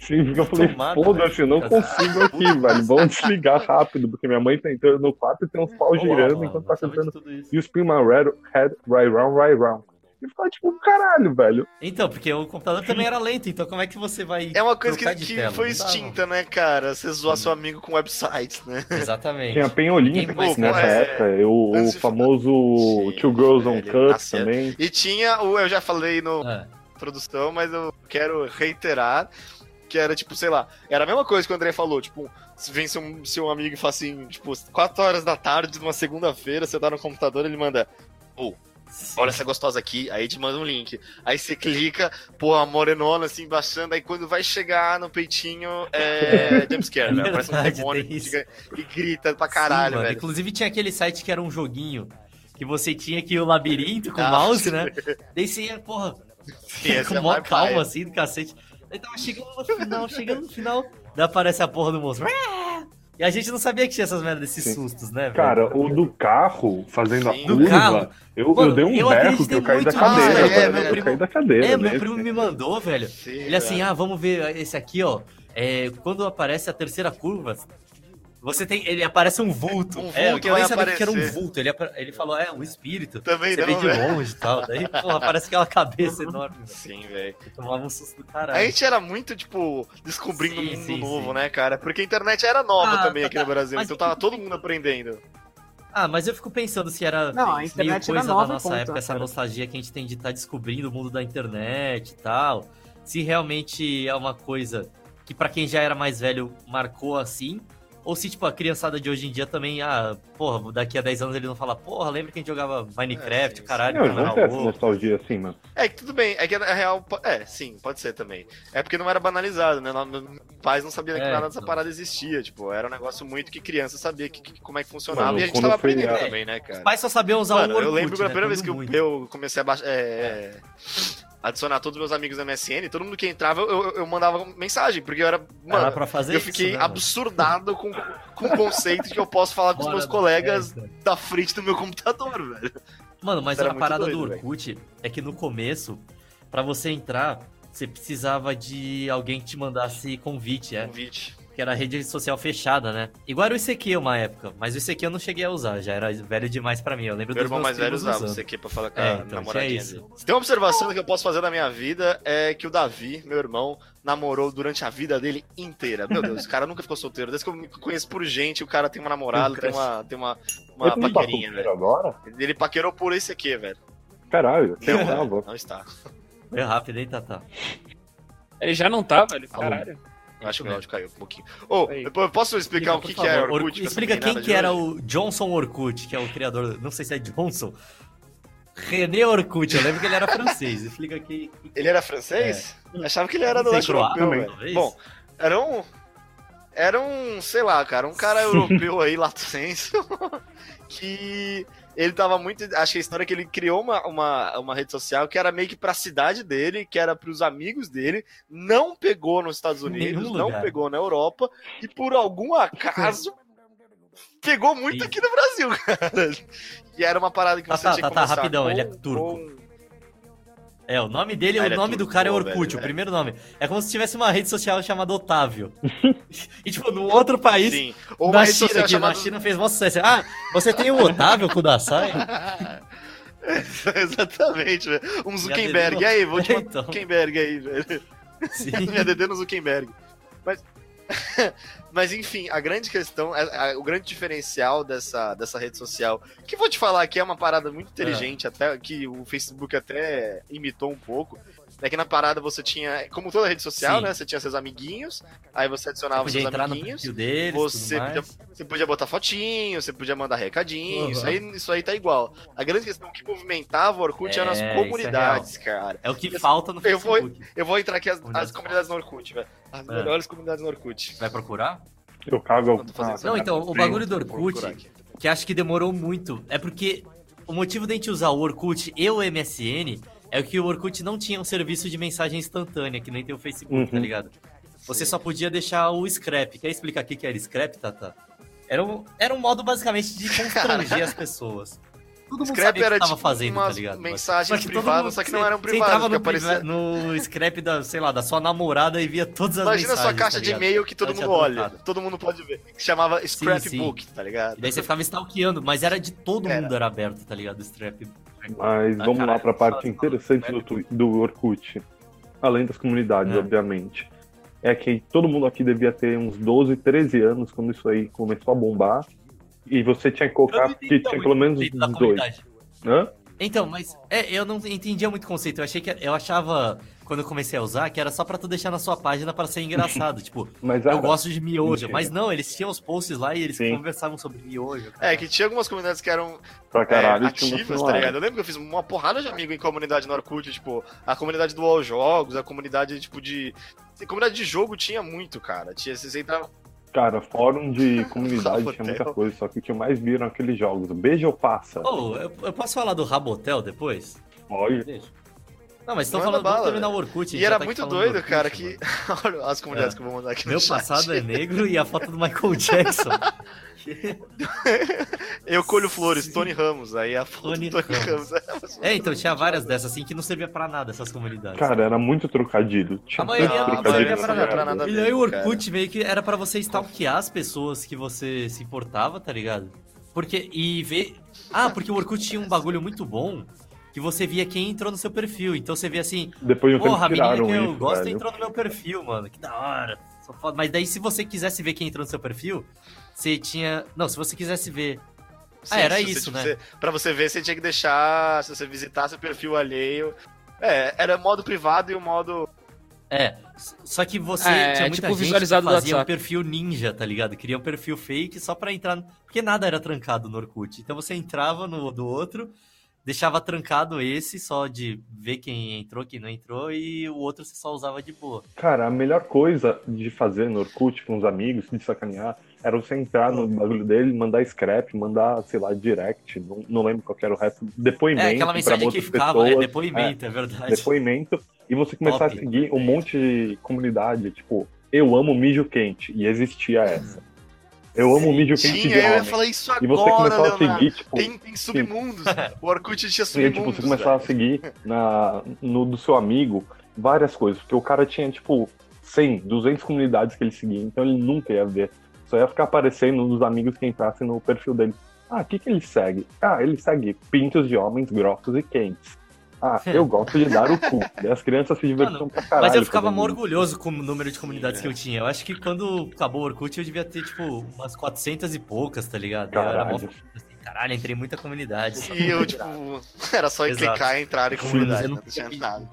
Sim, eu falei, foda-se, eu não consigo aqui, velho. Vamos desligar rápido, porque minha mãe tá entrando no quarto e tem uns pau girando enquanto mano, tá de cantando. tudo isso. You spin my red, head right round, right round. E ficava tipo, caralho, velho. Então, porque o computador também era lento, então como é que você vai. É uma coisa que, de que tela? foi extinta, né, cara? Você zoar seu amigo com websites, né? Exatamente. Tinha Pen Olímpicos mais nessa é, época. Eu, o de- famoso Sim, Two Girls on Cut nasceu. também. E tinha o, eu já falei no É. produção, mas eu quero reiterar que era tipo, sei lá, era a mesma coisa que o André falou, tipo, se vem seu, seu amigo e fala assim, tipo, 4 horas da tarde, numa segunda-feira, você tá no computador, ele manda, olha essa gostosa aqui, aí te manda um link. Aí você clica, pô, a morenona assim, baixando, aí quando vai chegar no peitinho, é jumpscare, velho. Parece um demônio e grita pra Sim, caralho, mano. velho. Inclusive tinha aquele site que era um joguinho que você tinha que ir o labirinto com o Ah, mouse, né? Daí você ia, porra, Sim, com é mó calma assim do cacete. Daí tava chegando no final, chegando no final, daí aparece a porra do monstro. E a gente não sabia que tinha essas merdas, esses Sim. sustos, né, velho? Cara, o do carro, fazendo a Sim. Curva, carro. eu, Mano, eu dei um eu berro que eu caí da cadeira, velho. é, eu meu caí primo- da cadeira, É, meu primo me mandou, velho. Sim, Ele assim, velho. ah, vamos ver esse aqui, ó. É, quando aparece a terceira curva, você tem. Ele aparece um vulto. Um é, vulto eu nem sabia que era um vulto. Ele, ele falou, é, um espírito. Também Você não, vê de velho. longe e tal. Daí, porra, parece aquela cabeça enorme. velho. Sim, velho. Tomava um susto do A caralho. gente era muito, tipo, descobrindo Sim, um mundo sim, novo, sim. né, cara? Porque a internet era nova Ah, também tá, aqui tá. no Brasil, então tava todo mundo aprendendo. Ah, mas eu fico pensando se era Não, a meio internet era coisa nova, da nossa ponto, época, essa cara. nostalgia que a gente tem de estar descobrindo o mundo da internet e tal. Se realmente é uma coisa que pra quem já era mais velho marcou assim. Ou se, tipo, a criançada de hoje em dia também, ah, porra, daqui a 10 anos ele não fala, porra, lembra que a gente jogava Minecraft, É, sim, o caralho, Não, ter essa nostalgia assim, mano. É que tudo bem, é que a real. É, sim, pode ser também. É porque não era banalizado, né? Não- Meus pais não sabiam que É, nada dessa então. parada existia. Tipo, era um negócio muito que criança sabia que, que- como é que funcionava Mano, e a gente tava aprendendo a- também, né, cara? Os pais só sabiam usar Mano, o Orkut, eu lembro que a né, primeira vez que eu, muito. eu comecei a baixar. É, adicionar todos os meus amigos na MSN, todo mundo que entrava, eu, eu, eu mandava mensagem, porque eu era. Mano, Era pra fazer eu isso, fiquei né, absurdado com, com o conceito de que eu posso falar com os Fora meus da colegas da frente do meu computador, velho. Mano, mas a parada doido, do. Orkut é que no começo, pra você entrar, você precisava de alguém que te mandasse convite, é. Convite. Que era rede social fechada, né? Igual era o ICQ uma época, mas o ICQ eu não cheguei a usar, já era velho demais pra mim. Eu lembro Meu dos irmão mais velho usava usando. isso aqui pra falar com É, a então, namoradinha isso. dele. Tem uma observação que eu posso fazer na minha vida é que o Davi, meu irmão, namorou durante a vida dele inteira. Meu Deus, o cara nunca ficou solteiro. Desde que eu me conheço por gente, o cara tem uma namorada, tem uma, tem uma, uma Ele não tá paquerinha, velho. agora? Ele paquerou por esse aqui, velho. Caralho, eu tava. Não está. Foi rápido, hein, Tata? Ele já não tá, velho. Caralho. Acho que o áudio caiu um pouquinho. Ô, eu posso explicar o que, que é favor, Orkut? Orkut- Explica quem que era hoje? o Johnson Orkut, que é o criador, não sei se é Johnson. René Orkut, eu lembro que ele era francês. Explica aqui. Ele era francês? Eu Achava que ele era do leste europeu, velho. Bom, era um. Era um, sei lá, cara, um cara europeu aí, lato senso, que ele tava muito. Acho que a história é que ele criou uma, uma, uma rede social que era meio que pra cidade dele, que era pros amigos dele, não pegou nos Estados Unidos, não pegou na Europa, e por algum acaso pegou muito Isso. aqui no Brasil, cara. E era uma parada que Tá, você tá, tinha que tá, tá, rapidão, com- ele é turco. com- É, o nome dele, Ah, o é nome do cara é pô, Orkut, velho, o é. primeiro nome. É como se tivesse uma rede social chamada Otávio. e tipo, no outro país, Sim. Ou na China, social que na chamada China fez mó sucesso. Ah, você tem o Otávio Kudasai? Exatamente, velho. Um Zuckerberg. E aí, vou te mandar Então. um Zuckerberg aí, velho. Sim. Minha DD no Zuckerberg. Mas, mas enfim, a grande questão, a- a- o grande diferencial dessa, dessa rede social, que vou te falar que é uma parada muito inteligente, até que o Facebook até imitou um pouco. É que na parada você tinha, como toda rede social, Sim. né? Você tinha seus amiguinhos, aí você adicionava Podia seus entrar no amiguinhos. deles, Você podia, você podia botar fotinho, você podia mandar recadinho, Uhum. isso, aí, isso aí tá igual. A grande questão que movimentava o Orkut É, eram as isso é comunidades, cara. É o que falta no Eu vou- Facebook. Eu vou entrar aqui as, Comunidades as comunidades no Orkut, velho. As É. melhores comunidades no Orkut. Vai procurar? Eu cago. Fazendo Ah. Não, então, o bagulho do Orkut, que acho que demorou muito, é porque o motivo de a gente usar o Orkut e o MSN é que o Orkut não tinha um serviço de mensagem instantânea, que nem tem o Facebook, Uhum. tá ligado? Você só podia deixar o scrap. Quer explicar o que era scrap, Tata? Era um, era um modo basicamente de constranger as pessoas. Todo mundo Scrap sabia o era que tava tipo fazendo, tá ligado? mensagens Só privadas, mundo- só que não você- eram você privadas, entrava que no, aparecia- no scrap da, sei lá, da sua namorada e via todas as Imagina a mensagens. sua caixa tá de e-mail que todo mundo olha. Todo mundo pode ver. Que chamava Scrapbook, tá ligado? E daí você ficava stalkeando, mas era de todo Era. mundo era aberto, tá ligado? O strap. Mas Ah, vamos lá caralho, pra parte interessante fala. do, tu- do Orkut. Além das comunidades, É. obviamente. É que todo mundo aqui devia ter uns 12, 13 anos quando isso aí começou a bombar. E você tinha que colocar que tinha pelo menos uns dois. Hã? Então, mas é, eu não entendia muito o conceito. Eu achei que eu achava quando eu comecei a usar que era só pra tu deixar na sua página pra ser engraçado, tipo, Mas eu gosto de miojo, Mentira. mas não, eles tinham os posts lá e eles Sim. conversavam sobre miojo. É, que tinha algumas comunidades que eram Pra caralho, é, tinha uma ativas, tá ligado? Eu lembro que eu fiz uma porrada de amigo em comunidade no Orkut, tipo, a comunidade do All Jogos, a comunidade, tipo, de... A comunidade de jogo tinha muito, cara. Tinha, você entrava... Cara, fórum de comunidade tinha muita coisa, só que o que eu mais vi eram aqueles jogos. Beijo ou passa? Oh, eu, eu posso falar do Rabotel depois? Olha, Deixa. Não, mas estão falando, bala, terminar velho. o Orkut. E era tá muito doido, Orkut, cara, mano. que... Olha as comunidades É. que eu vou mandar aqui no Meu chat. passado é negro e a foto do Michael Jackson. Eu colho flores, Tony Ramos. Aí a foto Tony Tony Ramos. Ramos. É, então tinha várias dessas assim que não servia pra nada essas comunidades. cara, era muito trocadilho. Tinha A maioria não, servia pra nada. pra nada E mesmo, o Orkut meio que era pra você stalkear as pessoas que você se importava, tá ligado? Porque, e ver... Ah, porque o Orkut tinha um bagulho muito bom que você via quem entrou no seu perfil. Então você via assim, Depois de um porra, a menina que eu isso, gosto velho. entrou no meu perfil, mano. Que da hora. Mas daí se você quisesse ver quem entrou no seu perfil, você tinha... Não, se você quisesse ver... Ah, era se você, isso, tipo, né? você- pra você ver, você tinha que deixar, se você visitasse o perfil alheio. É, era modo privado e o modo. É, só que você É, tinha muita tipo gente visualizado que fazia um perfil ninja, tá ligado? Queria um perfil fake só pra entrar. no- Porque nada era trancado no Orkut. Então você entrava no do outro, deixava trancado esse só de ver quem entrou, quem não entrou, e o outro você só usava de boa. Cara, a melhor coisa de fazer no Orkut com os amigos, de sacanear, era você entrar no bagulho dele, mandar scrap, mandar, sei lá, direct, não, não lembro qual que era o resto, depoimento É, aquela mensagem outras que ficava, é pessoas, depoimento, é, verdade. depoimento, e você começar Top. a seguir um monte de comunidade, tipo, eu amo mijo quente, e existia essa. Eu amo mijo quente Tinha, de eu ia homem. falar isso E você agora, começou a seguir, tipo, Tem, tem submundos. O Orkut tinha e aí, submundos. tipo, você começava a seguir na, no do seu amigo várias coisas, porque o cara tinha, tipo, 100, 200 comunidades que ele seguia, então ele nunca ia ver. Só ia ficar aparecendo nos amigos que entrassem no perfil dele. Ah, o que, que ele segue? Ah, ele segue pintos de homens grossos e quentes. Ah, eu gosto de dar o cu. E as crianças se divertiam Mano, pra caralho. Mas eu ficava mó isso. orgulhoso com o número de comunidades Sim, que eu tinha. Eu acho que quando acabou o Orkut eu devia ter, tipo, umas 400 e poucas, tá ligado? Eu era mó Caralho. assim, caralho, entrei em muita comunidade. E eu, tipo, era só Exato. clicar e entrar em comunidade, eu não não tinha nada.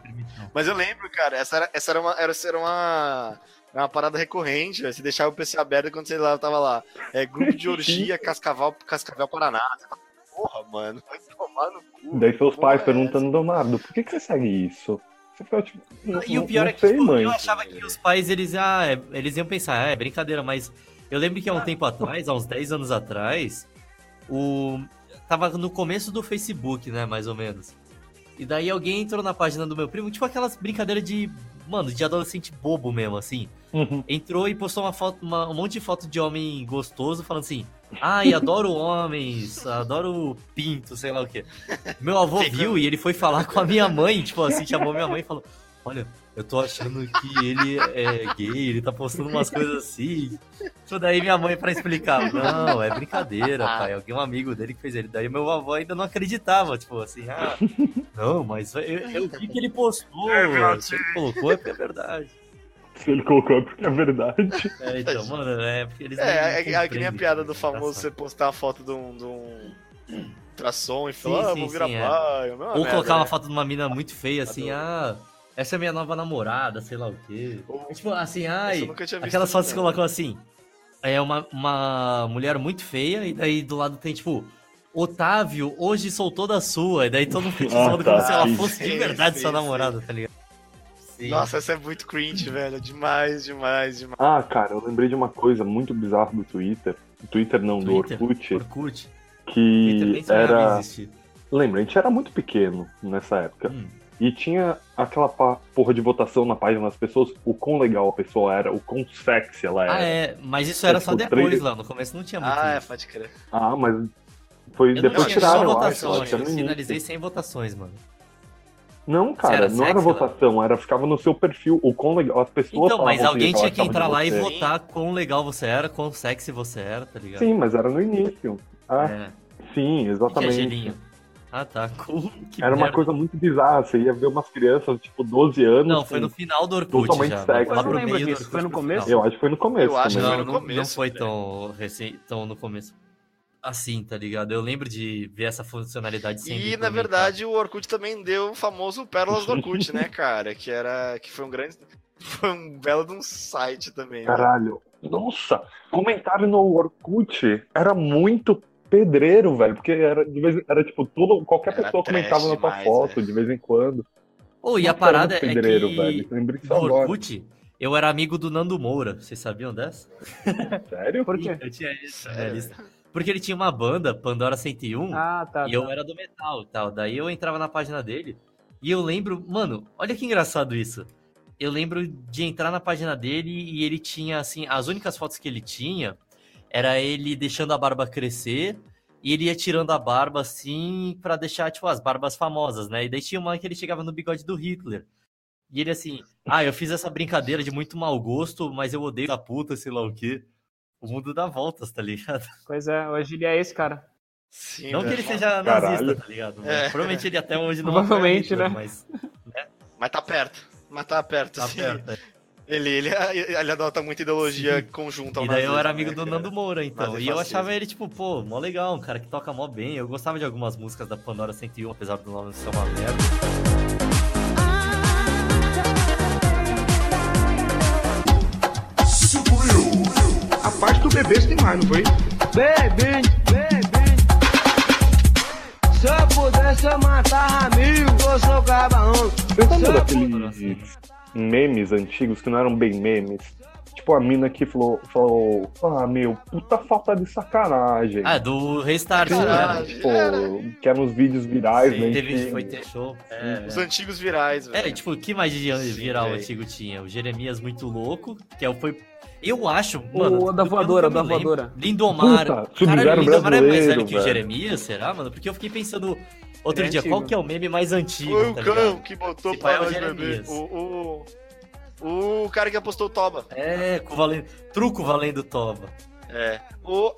Mas eu lembro, cara, essa era, essa era uma. era- Essa era uma. Era uma parada recorrente, velho. Você deixava o PC aberto quando você lá tava lá. É, grupo de orgia, Cascavel, Cascavel Paraná. Porra, mano, vai tomar no cu. Daí seus pais é perguntando, Leonardo, por que, que você segue isso? Você fica tipo, não, E o pior é que sei, tipo, mãe. eu achava que os pais, eles, ah, é, eles iam pensar, ah, é brincadeira, mas eu lembro que há um tempo atrás, há uns 10 anos atrás, o tava no começo do Facebook, né, mais ou menos. E daí alguém entrou na página do meu primo, tipo aquelas brincadeiras de, mano, de adolescente bobo mesmo, assim. Uhum. Entrou e postou uma foto, uma- um monte de foto de homem gostoso, falando assim, ai, adoro homens, adoro pinto, sei lá o quê. Meu avô viu e ele foi falar com a minha mãe, tipo assim, chamou minha mãe e falou, olha, eu tô achando que ele é gay, ele tá postando umas coisas assim. Tipo, daí minha mãe pra explicar, não, é brincadeira, pai, alguém um amigo dele que fez ele. Daí meu avô ainda não acreditava, tipo assim, ah, não, mas eu, eu vi que ele postou, se ele colocou é porque é verdade. Se ele colocou é porque é verdade. É, então, mano, é porque eles É, é, é que nem a piada do famoso engraçado. você postar a foto de um, de um ultrassom e falar, Sim, ah, vou virar sim, é. pai. é uma Ou merda, colocar uma né? foto de uma mina muito feia, assim, Adoro. ah, essa é minha nova namorada, sei lá o quê. Ou- Tipo, assim, ai, aquelas fotos que colocam assim, é uma, uma mulher muito feia, e daí do lado tem, tipo, Otávio, hoje soltou da sua, e daí todo mundo fica Ah, zoando tá, como se ela sim. fosse de Sim, verdade sim, sua sim. namorada, tá ligado? Sim. Nossa, essa é muito cringe, velho. Demais, demais, demais. Ah, cara, eu lembrei de uma coisa muito bizarra do Twitter. Do Twitter não, do Twitter? Orkut. Orkut. Twitter nem Que em era. existir. Lembra, a gente era muito pequeno nessa época. Hum. E tinha aquela porra de votação na página das pessoas, o quão legal a pessoa era, o quão sexy ela era. Ah, é, mas isso era só tipo, depois três- lá, no começo não tinha muito Ah, é, pode crer. Ah, mas foi Eu depois tiraram, eu votação, Eu acho era eu finalizei sem votações, mano. Não, cara, era não era sexy, votação, era ficava no seu perfil, o quão legal as pessoas Então, mas alguém tinha que entrar lá e você. votar quão legal você era, quão sexy você era, tá ligado? Sim, mas era no início. Ah, É. sim, é exatamente. Ah, tá. Cool. Que Era uma merda. coisa muito bizarra, você ia ver umas crianças, tipo, 12 anos. Não, foi no final do Orkut Totalmente já. sexy. Lá pro não meio do disso, Orkut foi no começo? final. Eu acho que foi no começo. Eu acho que foi Não, no não, começo, não foi velho. tão, recém, tão no começo. Assim, tá ligado? Eu lembro de ver essa funcionalidade sempre. E, na verdade, o Orkut também deu o famoso Pérolas do Orkut, né, cara? Que era. Que foi um grande. Foi um belo de um site também. né? Caralho. Nossa, comentário no Orkut era muito pedreiro, velho. Porque era, de vez, era tipo, tudo, qualquer Era pessoa comentava na tua foto, velho. de vez em quando. Oh, e a parada é pedreiro, que velho. Lembrei no agora. Orkut, eu era amigo do Nando Moura. Vocês sabiam dessa? Sério? Por quê? Eu tinha isso na minha lista. Porque ele tinha uma banda, Pandora 101, Ah, tá. e eu tá. era do metal e tal. Daí eu entrava na página dele e eu lembro, mano, olha que engraçado isso. Eu lembro de entrar na página dele e ele tinha, assim, as únicas fotos que ele tinha era ele deixando a barba crescer e ele ia tirando a barba, assim, pra deixar, tipo, as barbas famosas, né? E daí tinha uma que ele chegava no bigode do Hitler. E ele assim, ah, eu fiz essa brincadeira de muito mau gosto, mas eu odeio da puta, sei lá o quê. O mundo dá voltas, tá ligado? Pois é, hoje ele é esse cara. Sim, Não que velho. ele seja Caralho. nazista, tá ligado? É. Provavelmente ele até hoje não Provavelmente, apoia Hitler, né? Mas Mas tá perto. Mas tá perto, tá sim. perto. é. Ele, ele, ele adota muita ideologia conjunta ao E daí eu era amigo né, do? Nando Moura, então. Nazifascismo. E eu achava ele, tipo, pô, mó legal, um cara que toca mó bem. Eu gostava de algumas músicas da Pandora 101, apesar do nome ser uma merda. A parte do bebê tem mais, não foi? Baby, baby. Se eu pudesse, eu matava mil. Eu sou cabarão. Vocês lembram Pandora, daqueles memes antigos que não eram bem memes? tipo a mina que falou, falou ah, meu, puta falta de sacanagem. Ah, do Restart, né? Tipo, que eram uns vídeos virais, Sim, né? teve, foi ter show. É, Os antigos virais, velho. É, tipo, o que mais de viral antigo tinha? O Jeremias Muito Louco, que é o foi. Eu acho, mano. O da voadora, da voadora. Lindomar. Puta, Caralho, Sub-Zero Lindomar é mais velho brasileiro, que o. Jeremias, será, mano? Porque eu fiquei pensando outro é dia, antigo. qual que é o meme mais antigo? Foi o tá cão que botou é pra o nós beber. O, o, o cara que apostou o Toba. É, com valendo, truco valendo toba. É. O,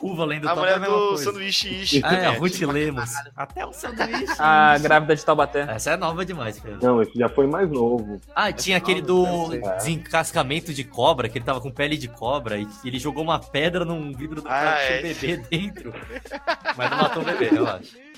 Cu valendo a toba é mulher a mesma do coisa. sanduíche ishi. Ah, é, a? Ruth Lemos. Até o sanduíche. A grávida de Taubaté. Essa é nova demais, Pedro. Não, esse já foi mais novo. Ah, tinha aquele do ser. desencascamento de cobra, que ele tava com pele de cobra e ele jogou uma pedra num vidro do Ah, carro é. com o bebê dentro. Mas não matou o bebê, eu acho.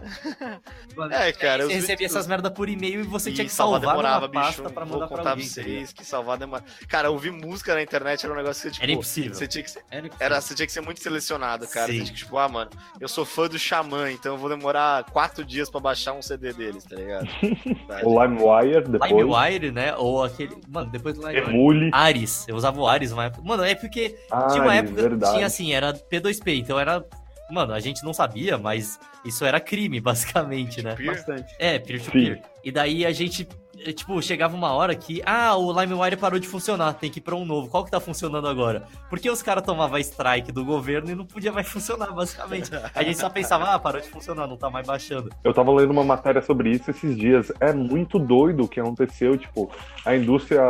É, cara, Você recebia essas merda por e-mail e você tinha E que salvar salvar demorava, numa pasta bicho. pra mandar pra alguém. vocês que salvar demora. Cara, ouvir música na internet era um negócio que, tipo, Era impossível. Você tinha que ser, Era, era, você tinha que ser muito selecionado, cara. Sim. Você tinha que, tipo, ah, mano, eu sou fã do Xamã, então eu vou demorar quatro dias pra baixar um CD deles, tá ligado? O LimeWire, depois. LimeWire, né? Ou aquele. Mano, depois do LimeWire. Emule. Ares. Eu usava o Ares uma época. Mano, é porque tinha uma época verdade. tinha assim, era P2P, então era. Mano, a gente não sabia, mas isso era crime, basicamente, né? Peer? Bastante. É, peer-to-peer. E daí a gente, eh, tipo, chegava uma hora que, ah, o LimeWire parou de funcionar, tem que ir pra um novo. Qual que tá funcionando agora? Porque os caras tomavam strike do governo e não podia mais funcionar, basicamente. A gente só pensava, ah, parou de funcionar, não tá mais baixando. Eu tava lendo uma matéria sobre isso esses dias. É muito doido o que aconteceu, tipo, a indústria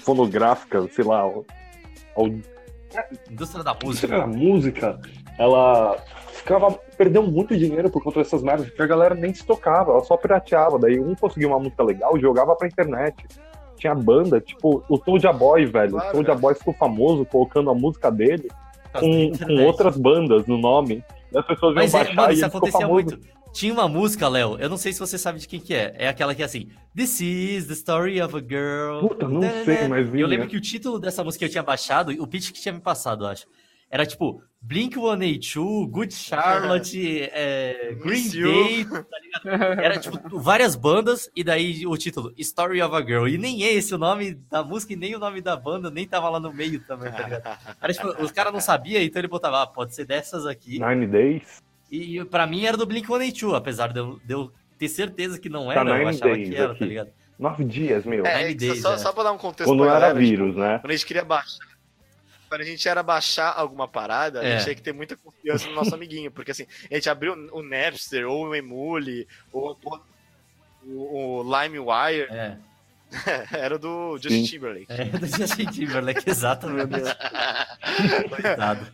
fonográfica, sei lá, a Indústria da indústria da música. música, ela ficava perdeu muito dinheiro por conta dessas merdas, porque a galera nem se tocava, ela só pirateava. Daí um conseguia uma música legal, jogava pra internet. Tinha banda, tipo, o Soulja Boy, velho. Claro, o Soulja velho. Boy ficou famoso colocando a música dele da com, com outras bandas no nome. E as pessoas iam Mas é, baixar mano, e isso ele ficou acontecia famoso. muito. Tinha uma música, Léo, eu não sei se você sabe de quem que é. É aquela que é assim, This is the story of a girl. Puta, não sei, mas eu lembro que o título dessa música que eu tinha baixado, o pitch que tinha me passado, eu acho. Era tipo Blink 182, Good Charlotte, é, Green. Day, tá ligado? Era tipo várias bandas e daí o título Story of a Girl. E nem é esse o nome da música e nem o nome da banda, nem tava lá no meio também, tá ligado? Era tipo, os caras não sabiam, então ele botava, ah, pode ser dessas aqui. Nine Days. E pra mim era do Blink 182, apesar de eu, de eu ter certeza que não era, Tá eu achava que era, aqui. tá ligado? Nove dias, meu. É, é, Days, só, é. só pra dar um contexto Quando pra era galera, vírus, né? Quando a gente queria baixar. Quando a gente era baixar alguma parada, a É. gente tinha que ter muita confiança no nosso amiguinho. Porque assim, a gente abriu o Napster, ou o Emule, ou a o, o LimeWire, É, era do Justin Sim. Timberlake. é do Justin Timberlake, exatamente. Coitado.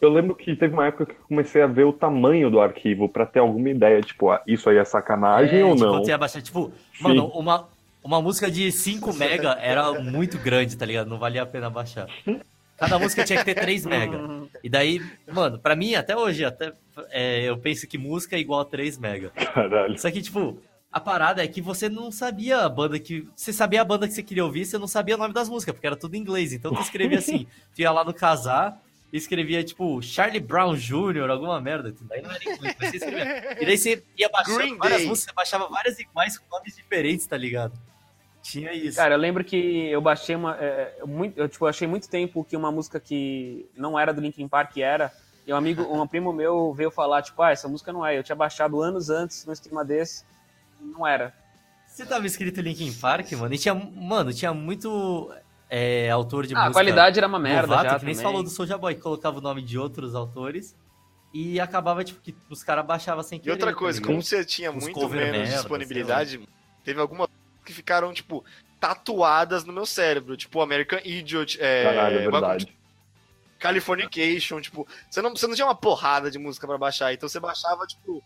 Eu lembro que teve uma época que eu comecei a ver o tamanho do arquivo pra ter alguma ideia, tipo, ah, isso aí é sacanagem É, ou tipo, não? ia baixar, tipo, Sim. mano, uma, uma música de 5 mega era muito grande, tá ligado? Não valia a pena baixar. Cada música tinha que ter 3 mega. E daí, mano, pra mim, até hoje, até é, eu penso que música é igual a 3 mega. Caralho. Só que, tipo, a parada é que você não sabia a banda que. Você sabia a banda que você queria ouvir, você não sabia o nome das músicas, porque era tudo em inglês. Então tu escrevia assim, tu ia lá no casar escrevia, tipo, Charlie Brown Jr., alguma merda. Daí não era inglês, mas você escrevia. E daí você ia baixando Green várias Day. músicas, você baixava várias iguais com nomes diferentes, tá ligado? Tinha isso. Cara, eu lembro que eu baixei uma. é, eu muito, eu tipo, achei muito tempo que uma música que não era do Linkin Park era. E um amigo, um primo meu veio falar, tipo, ah, essa música não é. Eu tinha baixado anos antes no esquema desse. e Não era. Você tava escrito Linkin Park, mano, e tinha, mano, tinha muito é, autor de Ah, a música. qualidade era uma merda novato, já que nem também. falou do Soulja Boy, que colocava o nome de outros autores e acabava, tipo, que os caras baixavam sem E querer. outra tá coisa, como você tinha Uns muito menos merda, disponibilidade, teve algumas que ficaram, tipo, tatuadas no meu cérebro. Tipo, American Idiot, é, Caralho, é verdade. Californication, tipo, você não, você não tinha uma porrada de música pra baixar, então você baixava, tipo,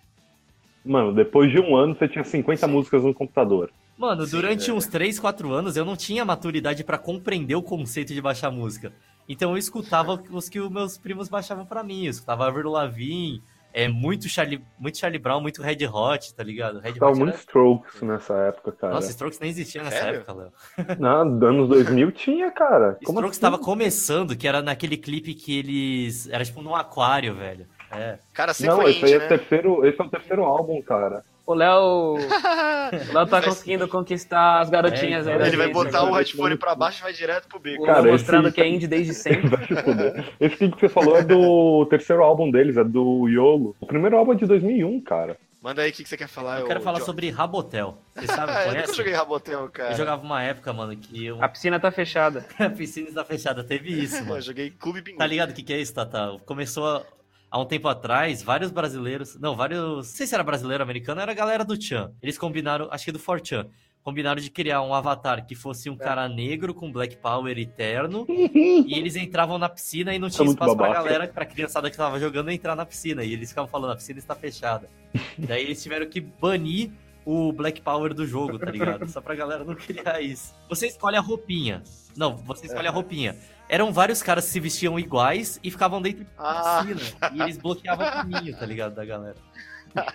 Mano, depois de um ano você tinha 50 Sim. músicas no computador. Mano, Sim, durante é. uns 3, 4 anos eu não tinha maturidade pra compreender o conceito de baixar música. Então eu escutava os que os meus primos baixavam pra mim. Eu escutava Avril Lavigne, é, muito, Charlie, muito Charlie Brown, muito Red Hot, tá ligado? Red Tava Hot muito era... Strokes nessa época, cara. Nossa, Strokes nem existia nessa Sério? época, Léo. Na, anos 2000 tinha, cara. Como Strokes assim? tava começando, que era naquele clipe que eles... Era tipo num aquário, velho. É. cara, sempre Não, foi esse aí é né? o terceiro, esse é o terceiro álbum, cara. O Léo. O Léo tá conseguindo conquistar as garotinhas É, aí da Ele vai gente botar agora. o headphone pra baixo e vai direto pro beco. O Cara, mostrando esse- que é indie desde sempre. Esse que você falou é do terceiro álbum deles, é do YOLO. O primeiro álbum é de 2001, cara. Manda aí o que, que você quer falar. Eu quero falar John. sobre Rabotel. Você sabe, eu conhece? nunca joguei Rabotel, cara. Eu jogava uma época, mano, que eu... A piscina tá fechada. a piscina está fechada. Teve isso, Eu mano. joguei Clube Bingo. Tá ligado o que, que é isso, Tata? Começou a- há um tempo atrás, vários brasileiros. Não, vários. Não sei se era brasileiro ou americano, era a galera do Chan. Eles combinaram, acho que do 4chan. Combinaram de criar um avatar que fosse um cara negro com Black Power eterno. e eles entravam na piscina e não tinha É muito espaço pra galera, pra criançada que tava jogando entrar na piscina. E eles ficavam falando, a piscina está fechada. Daí eles tiveram que banir o Black Power do jogo, tá ligado? Só pra galera não criar isso. Você escolhe a roupinha. Não, você escolhe a roupinha. Eram vários caras que se vestiam iguais e ficavam dentro da Ah, piscina. E eles bloqueavam o caminho, tá ligado? Da galera.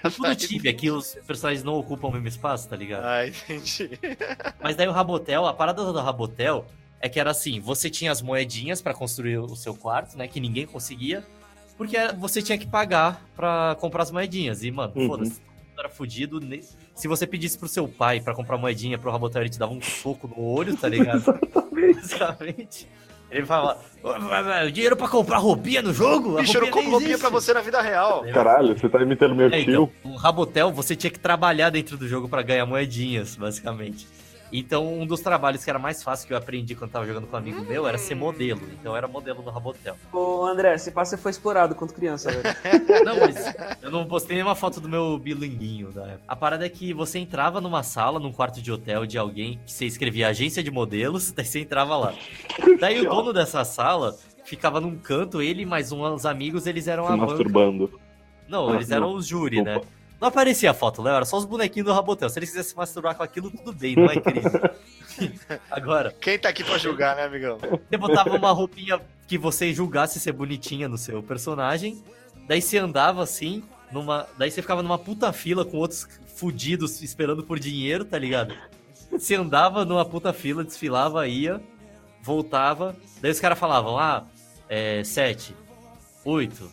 Tipo no Tibia, que os personagens não ocupam o mesmo espaço, tá ligado? ah, entendi. Mas daí o Rabotel, a parada do Rabotel é que era assim, você tinha as moedinhas pra construir o seu quarto, né? Que ninguém conseguia. Porque você tinha que pagar pra comprar as moedinhas. E, mano, Uhum. foda-se, era fudido. Se você pedisse pro seu pai pra comprar moedinha pro Rabotel, ele te dava um soco no olho, tá ligado? Basicamente. Ele falava, "Ô, vai, vai, dinheiro pra comprar roupinha no jogo? Bicho, eu não roupinha compro roupinha existe." pra você na vida real. Caralho, você tá imitando meu É, tio. então, o Rabotel, você tinha que trabalhar dentro do jogo pra ganhar moedinhas, basicamente. Então, um dos trabalhos que era mais fácil que eu aprendi quando tava jogando com um amigo meu era ser modelo. Então, eu era modelo do Rabotel. Ô, André, se passa você foi explorado quando criança, velho. Não, mas eu não postei nenhuma foto do meu bilinguinho da época. A parada é que você entrava numa sala, num quarto de hotel de alguém que você escrevia agência de modelos, daí você entrava lá. Daí o dono dessa sala ficava num canto, ele e mais uns amigos, eles eram Se a banca. masturbando. Não, Ah, eles eram os júri, né? Não aparecia a foto, Léo, era só os bonequinhos do Rabotel. Se eles quisessem se masturbar com aquilo, tudo bem, não é crime. Agora, Quem tá aqui pra julgar, né, amigão? você botava uma roupinha que você julgasse ser bonitinha no seu personagem, daí você andava assim, numa. Daí você ficava numa puta fila com outros fudidos esperando por dinheiro, tá ligado? Você andava numa puta fila, desfilava, ia, voltava, daí os caras falavam, ah, é, sete, oito,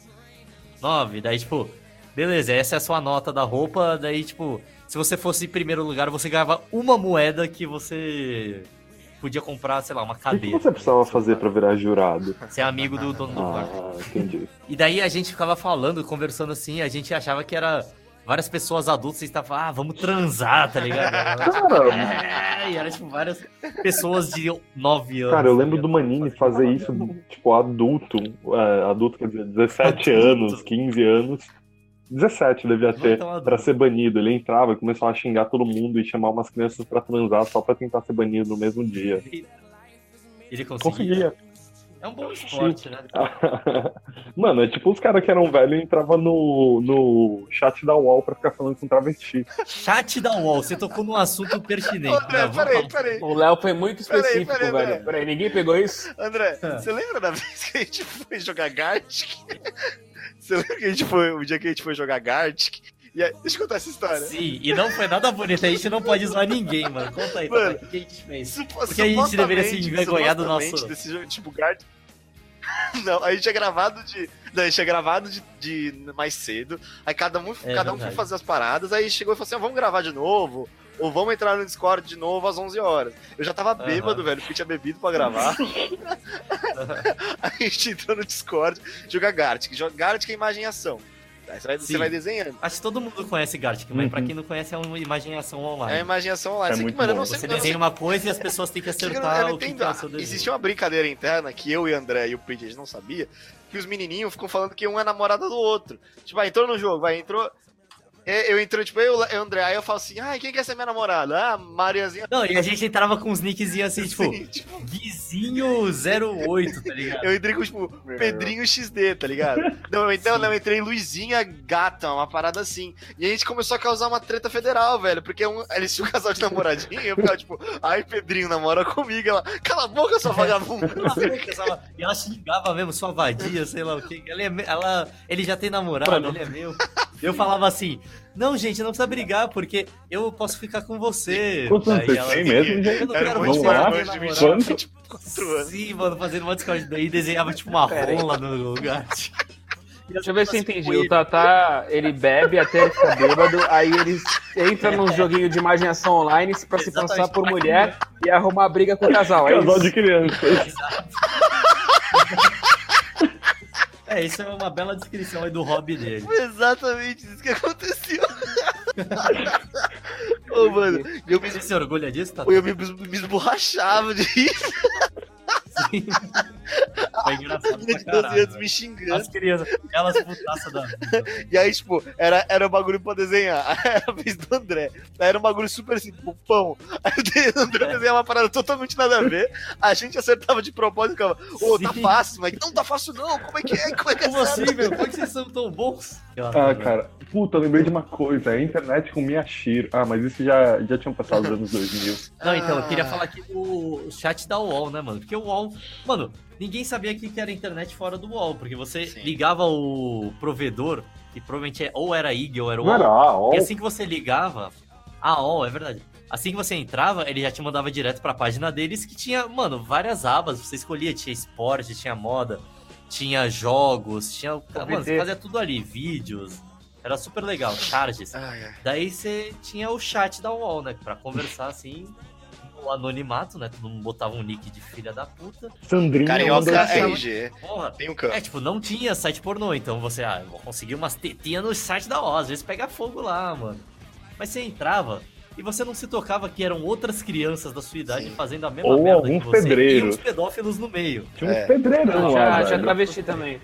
nove, daí tipo, beleza, essa é a sua nota da roupa, daí tipo, se você fosse em primeiro lugar, você ganhava uma moeda que você podia comprar, sei lá, uma O que, cadeira. você precisava fazer pra virar jurado? Ser amigo do dono do quarto. Ah, entendi. E daí a gente ficava falando, conversando assim, a gente achava que era várias pessoas adultas e estavam, ah, vamos transar, tá ligado? É, e era tipo várias pessoas de 9 anos. Cara, eu tá lembro do Manini fazer isso, tipo, adulto. é, adulto quer dizer, 17 Adulto. anos, 15 anos. 17 devia ter, adulto. pra ser banido. Ele entrava e começava a xingar todo mundo e chamar umas crianças pra transar só pra tentar ser banido no mesmo dia. Ele conseguia. Conseguia. É um bom esporte, né? Mano, é tipo os caras que eram velhos e entravam no, no chat da UOL pra ficar falando com travesti. Chat da UOL, você tocou num assunto pertinente. André, né? Peraí, peraí. O Léo foi muito específico, peraí, peraí. velho. Peraí, ninguém pegou isso? André, Ah. você lembra da vez que a gente foi jogar Gartic? Você lembra que a gente foi, o dia que a gente foi jogar Gartic? E aí, deixa eu contar essa história. Sim, e não foi nada bonito, a gente não pode zoar ninguém, mano. Conta aí, Mano, o que a gente fez? Supo- Porque a gente deveria se envergonhar do nosso- Desse tipo, Guard... Não, a gente tinha gravado de. Não, a gente tinha gravado de, de mais cedo. Aí cada um, É cada um foi fazer as paradas. Aí chegou e falou assim: "Ah, vamos gravar de novo. Ou vamos entrar no Discord de novo às 11 horas. Eu já tava bêbado, velho, porque tinha bebido pra gravar. Aí a gente entrou no Discord, joga Gartic. Gartic é imagem e ação. Aí você vai, você vai desenhando. Acho que todo mundo conhece Gartic, mas Uhum. pra quem não conhece é uma imaginação online. É a imaginação online. É que, muito mano, eu bom. não sei Você não sei desenha uma coisa e as pessoas têm que acertar eu o que, é o seu desenho. Existia uma brincadeira interna que eu e o André e o gente não sabia, que os menininhos ficam falando que um é namorada do outro. Tipo, ah, entrou no jogo, vai, entrou... É, Eu entro, tipo, eu e o André, aí eu falo assim, ai, quem quer ser minha namorada? Ah, Mariazinha. Não, e a gente entrava com uns nickzinhos assim, tipo, Sim, tipo, Guizinho08, tá ligado? eu entrei com, tipo, Pedrinho XD, tá ligado? Não, então, não, eu entrei Luizinha Gata, uma parada assim. E a gente começou a causar uma treta federal, velho, porque um, eles tinham um casal de namoradinho, e eu ficava, tipo, ai, Pedrinho, namora comigo. Ela, cala a boca, sua vagabunda. E ela xingava mesmo, sua vadia, sei lá o que. Ela, é ela, ele já tem namorado, Mano. ele é meu. Eu falava assim, não, gente, não precisa brigar, porque eu posso ficar com você. Quantos anos você tem mesmo, gente? Eu não Era quero mais monte Vamos lá? ter de namorado. Quanto? 24 anos. Sim, mano, fazendo uma Discord daí desenhava tipo uma rola no lugar. Deixa eu ver se eu entendi. O Tatá, ele bebe até ele ficar bêbado, aí ele entra num joguinho de imaginação online pra se Exatamente, passar por pra mulher e arrumar briga com o casal. É Casal de isso. crianças. É, isso é uma bela descrição aí do hobby dele. Foi exatamente isso que aconteceu. Ô, mano, eu me, Você se orgulha disso, tá? eu me, me esborrachava de rir. Foi engraçado pra de 12 caralho. me xingando. As crianças, elas putaças da vida. E aí, tipo, era, era um bagulho pra desenhar. Aí era a vez do André. Aí era um bagulho super assim, tipo, pão. Aí o André desenhava uma parada totalmente nada a ver. A gente acertava de propósito e ficava, ô, tá Sim. fácil, mas não tá fácil não. Como é que é? Como é que é? Como sério?" assim, meu? Como é que vocês são tão bons? Ah, cara. Puta, eu lembrei de uma coisa. A internet com Miyashiro. Ah, mas isso já, já tinha passado os anos 2000. Não, então, eu queria Ah. falar aqui do chat da UOL, né, mano? Porque o UOL. Mano, ninguém sabia que que era internet fora do UOL, porque você Sim. ligava o provedor, que provavelmente é, ou era IG ou era Não UOL. era a. E assim que você ligava. A UOL, é verdade. Assim que você entrava, ele já te mandava direto pra página deles que tinha, mano, várias abas. Você escolhia, tinha esporte, tinha moda, tinha jogos, tinha. Mano, você fazia tudo ali, vídeos. Era super legal, charges. Ai, ai. Daí você tinha o chat da UOL, né? Pra conversar assim, no anonimato, né? Todo mundo botava um nick de filha da puta. Sandrinha Carioca. RG. Porra. Tem um campo. É, tipo, não tinha site pornô, então você, ah, eu vou conseguir umas tetinhas no site da UOL, às vezes pega fogo lá, mano. Mas você entrava e você não se tocava que eram outras crianças da sua idade Sim. fazendo a mesma Ou merda que alguns você e pedreiros. uns pedófilos no meio. Tinha uns É. pedreirão lá, Já, já travesti também.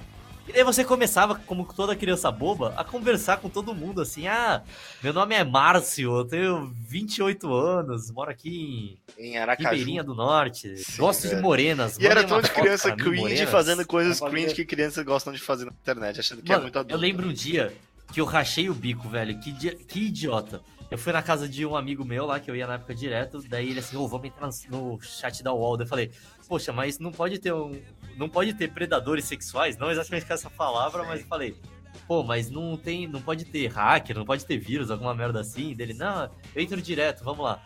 E daí você começava, como toda criança boba, a conversar com todo mundo, assim, ah, meu nome é Márcio, eu tenho 28 anos, moro aqui Em em Aracaju. Ribeirinha do Norte, Sim, gosto de velho. morenas. E era tão de criança cringe morenas. fazendo coisas cringe que crianças gostam de fazer na internet, achando que é Mano, muito adulto. eu lembro um dia que eu rachei o bico, velho. Que, que idiota. Eu fui na casa de um amigo meu lá, que eu ia na época direto, daí ele assim, ô, vamos entrar no chat da UOL. Daí eu falei, poxa, mas não pode ter um. Não pode ter predadores sexuais, não exatamente com essa palavra, mas eu falei, pô, mas não tem. Não pode ter hacker, não pode ter vírus, alguma merda assim. Dele, não, eu entro direto, vamos lá.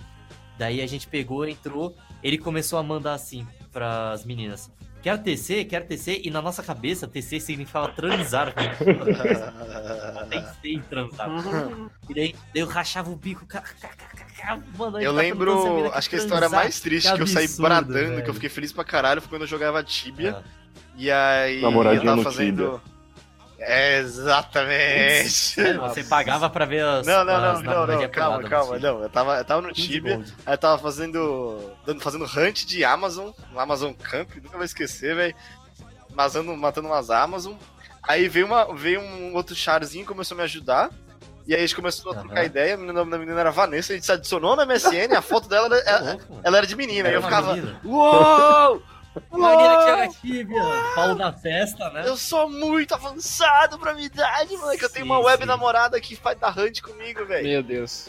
Daí a gente pegou, entrou, ele começou a mandar assim pras meninas. Quer TC, quer TC, e na nossa cabeça, TC significava transar. Pensei em transar. E daí, daí eu rachava o bico. ca- ca- ca- ca- ca- Mano, Eu tá lembro, acho que a história mais triste Que que, eu saí absurdo, bradando, que velho. eu fiquei feliz pra caralho, foi quando eu jogava Tibia. Ah. E aí Namoradinho eu tava fazendo. É, exatamente. Você pagava pra ver as. Não, não, as não, não, não, calma, calma, Tibia. não. Eu tava, eu tava no 15 Tibia, aí eu tava fazendo. fazendo hunt de Amazon, no Amazon Camp, nunca vou esquecer, velho. Matando, matando umas Amazon. Aí veio, uma, veio um outro charzinho e começou a me ajudar. E aí a gente começou a trocar Aham. ideia. O nome da menina era Vanessa, a gente se adicionou na MSN, a foto dela era, Tá ela, mano. ela era de menina. Era eu ficava. menina. Uou! Uma menina que Uou! era tíbia, pau na testa, né? Eu sou muito avançado pra minha idade, moleque. Eu tenho uma web sim. namorada que faz da hunt comigo, velho. Meu Deus.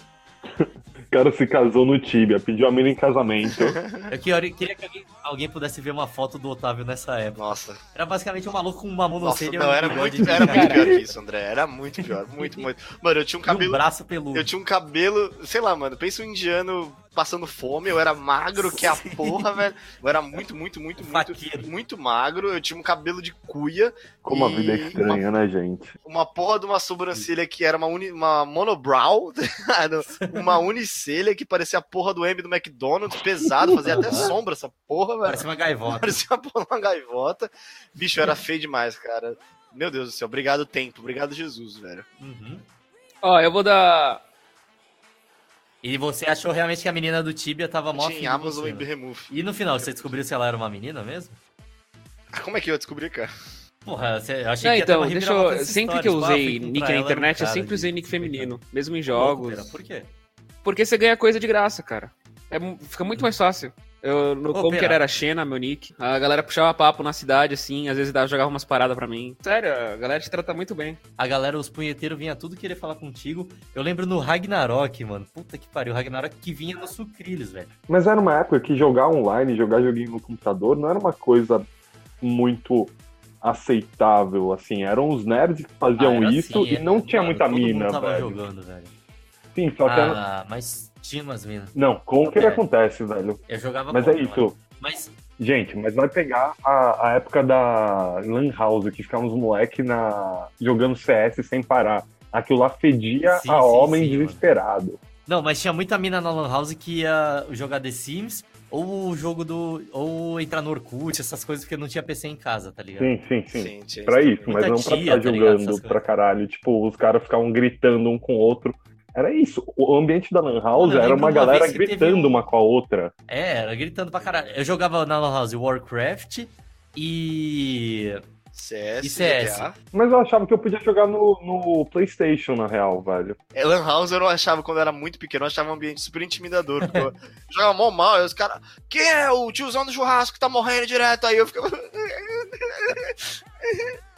O cara se casou no Tibia, pediu a mina em casamento. Eu queria, queria que alguém, alguém pudesse ver uma foto do Otávio nessa época. Nossa, Era basicamente um maluco com uma nossa, monocelha e não, um era bigode muito, de era muito cara. pior que isso, André. Era muito pior, muito, muito. Mano, eu tinha um E um cabelo. braço peludo. Eu tinha um cabelo, sei lá, mano, pensa um indiano passando fome, eu era magro que a porra, velho. Eu era muito, muito, muito, muito, muito magro. Eu tinha um cabelo de cuia, Como a vida é estranha, né, gente? uma porra de uma sobrancelha que era uma, uni, uma monobrow, ligado? uma unicelha que parecia a porra do M do McDonald's, pesado, fazia até sombra essa porra, velho. Parece uma gaivota. Parecia uma porra de uma gaivota. Bicho, eu era feio demais, cara. Meu Deus do céu, obrigado tempo, obrigado Jesus, velho. Uhum. Ó, eu vou dar. E você achou realmente que a menina do Tibia tava mó Tinha Amazon você, e né? Remove. E no final, você descobriu se ela era uma menina mesmo? Ah, Como é que eu ia descobrir, cara? Porra, você, eu achei Não, que então, uma deixa eu. Sempre que eu tipo, ah, usei nick na um internet, eu sempre de- usei nick feminino. Mesmo em jogos. Por quê? Porque você ganha coisa de graça, cara. É, fica muito mais fácil. Eu, no Ô, Conquer pera. era Xena, meu nick. A galera puxava papo na cidade, assim, às vezes dava, jogava umas paradas pra mim. Sério, a galera te trata muito bem. A galera, os punheteiros, vinha tudo querer falar contigo. Eu lembro no Ragnarok, mano. Puta que pariu. Ragnarok que vinha nos sucrilhos, velho. Mas era uma época que jogar online, jogar joguinho no computador, não era uma coisa muito aceitável, assim. Eram os nerds que faziam Ah, era isso assim, e não era- tinha mano, muita todo mina, mundo tava velho. jogando, velho. Sim, só que era... Ah, mas tinha umas minas. Não, Conquer É. acontece, velho. Eu jogava Mas é contra, mano. isso. Mas Gente, mas vai pegar a, a época da Lan House, que ficávamos moleque na, jogando CS sem parar. Aquilo lá fedia Sim, a sim, homem sim, mano. desesperado. Não, mas tinha muita mina na Lan House que ia jogar The Sims ou o jogo do. ou entrar no Orkut, essas coisas, porque não tinha PC em casa, tá ligado? Sim, sim, sim. Sim, tinha Pra isso isso, mas não pra ficar tá jogando coisas. pra caralho. Tipo, os caras ficavam gritando um com o outro. Era isso. O ambiente da Lan House Mano, era uma uma galera teve gritando um- uma com a outra. É, era gritando pra caralho. Eu jogava na Lan House Warcraft e. CS, E CS. GTA. Mas eu achava que eu podia jogar no, no PlayStation, na real, velho. É, Lan House eu não achava, quando eu era muito pequeno, eu achava um ambiente super intimidador. Porque eu jogava mó mal, aí os caras. Quem é o tiozão do churrasco que tá morrendo direto? Aí eu ficava.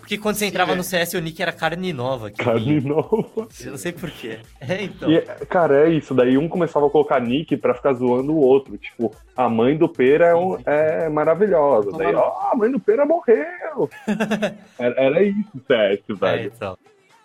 Porque quando você entrava no CS, o nick era carne nova. que Carne nova. Eu não sei porquê. É, então. E, cara, é isso. Daí um começava a colocar nick pra ficar zoando o outro. Tipo, a mãe do Pera é, um- é maravilhosa. Daí, ó, a mãe do Pera morreu. era, era isso, CS, É, velho. então.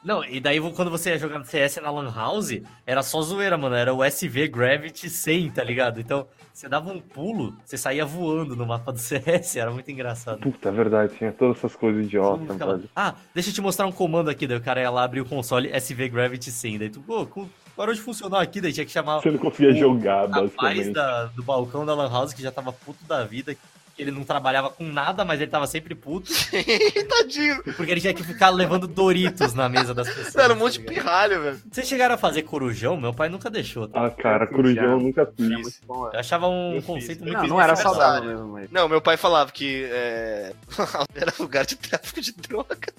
Não, e daí quando você ia jogar no CS na Lan House, era só zoeira, mano. Era o SV Gravity 100, tá ligado? Então, você dava um pulo, você saía voando no mapa do CS, era muito engraçado. Puta, é verdade. Tinha todas essas coisas idiotas, ficava, velho. Ah, deixa eu te mostrar um comando aqui. Daí o cara ia lá abrir o console SV Gravity 100. Daí tu, pô, parou de funcionar aqui, daí tinha que chamar Você não conseguia o jogar, basicamente. da, do balcão da Lan House, que já tava puto da vida, que ele não trabalhava com nada, mas ele tava sempre puto, Tadinho. porque ele tinha que ficar levando Doritos na mesa das pessoas. Era um monte de tá pirralho, velho. Vocês chegaram a fazer corujão? Meu pai nunca deixou. Tá? Ah, cara, Corujão eu nunca fiz. Fiz. Bom, Eu achava um Eu fiz. conceito muito Não, não era saudável mesmo, mas. Não, meu pai falava que é... era lugar de tráfico de droga.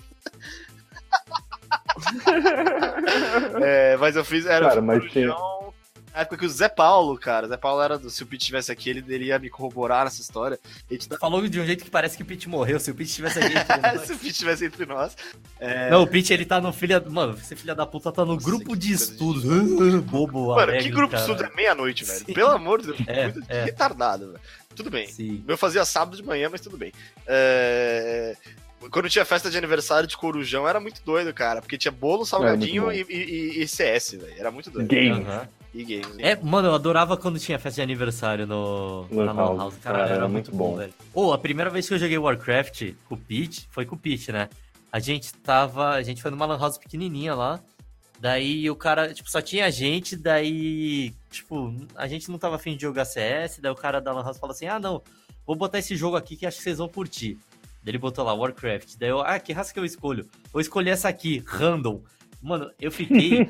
é, mas eu fiz. Era Cara, um mas corujão Na época que o Zé Paulo, cara, o Zé Paulo era do. Se o Pete estivesse aqui, ele, ele ia me corroborar nessa história. Ele te dá- Falou de um jeito que parece que o Pete morreu. Se o Pete estivesse aqui. Se o Pete estivesse entre nós. É... Não, o Pete ele tá no filha. Mano, esse filho da puta tá no Nossa, grupo de coisa de estudos. Bobo, Mano, alegre, que grupo de cara. estudo é meia-noite, velho? Sim. Pelo amor de Deus, É, muito é. retardado, velho. Tudo bem. Sim. O meu fazia sábado de manhã, mas tudo bem. É, Quando tinha festa de aniversário de Corujão, era muito doido, cara. Porque tinha bolo, salgadinho muito e, e- e CS, velho. Era muito doido. Games. Aham. E games. É, mano, eu adorava quando tinha festa de aniversário no Lan na Lan House. Cara, era, era muito bom, bom. velho. Ô, a primeira vez que eu joguei Warcraft com o Pete, foi com o Pete, né? A gente tava. A gente foi numa Lan House pequenininha lá. Daí o cara, tipo, só tinha gente, daí, tipo, a gente não tava afim de jogar CS, daí o cara da Lan House falou assim: ah, não, vou botar esse jogo aqui que acho que vocês vão curtir. Daí ele botou lá, Warcraft. Daí eu, ah, que raça que eu escolho? Eu escolhi essa aqui, Random. Mano, eu fiquei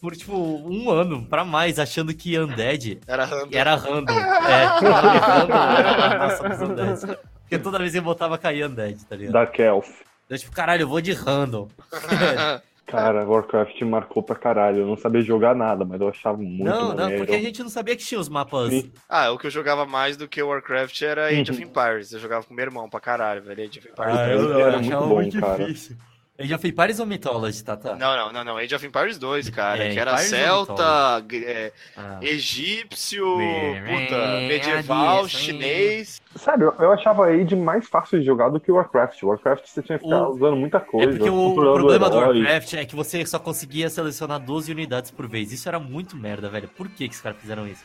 por, tipo, um ano pra mais achando que Undead Era random. era random. É, o nome random era nossa dos Undead. Porque toda vez que eu botava caía Undead, tá ligado? Da Kelf. Eu, tipo, caralho, eu vou de random. Cara, Warcraft marcou pra caralho. Eu não sabia jogar nnada, mas eu achava muito não, não, maneiro. porque a gente não sabia que tinha os mapas. Sim. ah, o que eu jogava mais do que Warcraft era Age of Uhum. Empires. Eu jogava com meu irmão pra caralho, velho. Age of Empires. Ah, eu- eu, eu era achava muito muito, bom, cara. difícil. Age of Empires ou Mythology, tá? tá. Não, não, não, não. Age of Empires 2, cara. É, que era Empires celta, é, Ah. egípcio, puta, medieval, chinês. Sério, eu achava Age mais fácil de jogar do que o Warcraft. Warcraft você tinha que ficar O- usando muita É coisa. porque o problema do. Warcraft é que você só conseguia selecionar 12 unidades por vez. Isso era muito merda, velho. Por que, que os caras fizeram isso?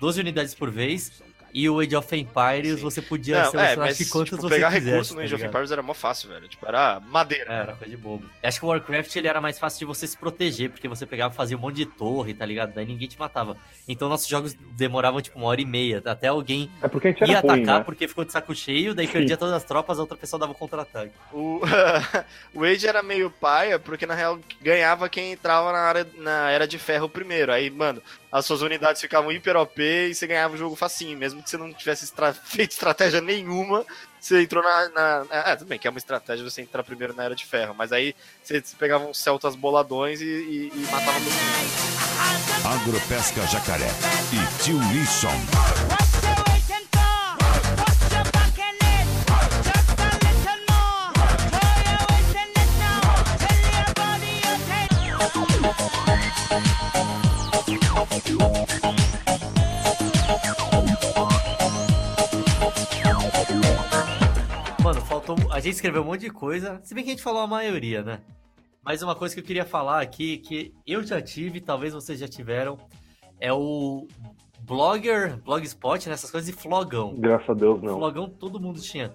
12 unidades por vez. E o Age of Empires Sim. você podia Não, é, selecionar mas que quantas tipo, você pegar quisesse, recurso no tá Age of ligado? Empires era mó fácil, velho. Tipo, era madeira. É, era coisa de bobo. Acho que o Warcraft ele era mais fácil de você se proteger, porque você pegava e fazia um monte de torre, tá ligado? Daí ninguém te matava. Então nossos jogos demoravam tipo uma hora e meia, até alguém É porque a gente ia ruim, atacar né? porque ficou de saco cheio, daí Sim. perdia todas as tropas, a outra pessoa dava o contra-ataque. O, o Age era meio paia, porque na real ganhava quem entrava na, área, na Era de Ferro primeiro. Aí, mano, as suas unidades ficavam hiper OP e você ganhava o jogo facinho. Mesmo que você não tivesse estra- feito estratégia nenhuma, você entrou na. na é, tudo bem que é uma estratégia você entrar primeiro na Era de Ferro, mas aí você, pegava uns celtas boladões e, e, e matava todo mundo. Agropesca Jacaré e Tio Lisson. A gente escreveu um monte de coisa, se bem que a gente falou a maioria, né? Mas uma coisa que eu queria falar aqui, que eu já tive, talvez vocês já tiveram, é o blogger, blogspot, nessas coisas, e flogão. Graças a Deus, não. Flogão todo mundo tinha.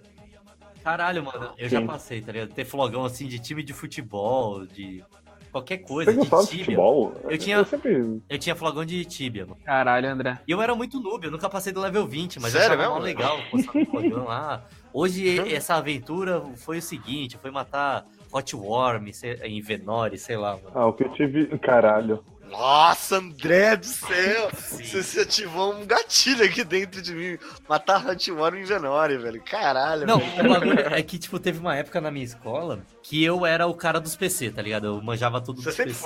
Caralho, mano, eu já Sim. passei, tá ligado? Ter flogão assim de time de futebol, de qualquer coisa, Você de gostava de tíbia. futebol? Eu tinha- Eu sempre... Eu tinha flogão de tíbia, mano. Caralho, André. E eu era muito noob, eu nunca passei do level 20, mas Sério eu achava legal postar no flogão lá. Hoje essa aventura foi o seguinte, foi matar Hotworm sei- em Venore, sei lá, mano. Ah, o que eu tive... Caralho. Nossa, André do céu! Você, você ativou um gatilho aqui dentro de mim. Matar Hotmore em Venore, velho. Caralho. Não, velho. o bagulho é que, tipo, teve uma época na minha escola que eu era o cara dos PC, tá ligado? Eu manjava tudo Você dos sempre PC.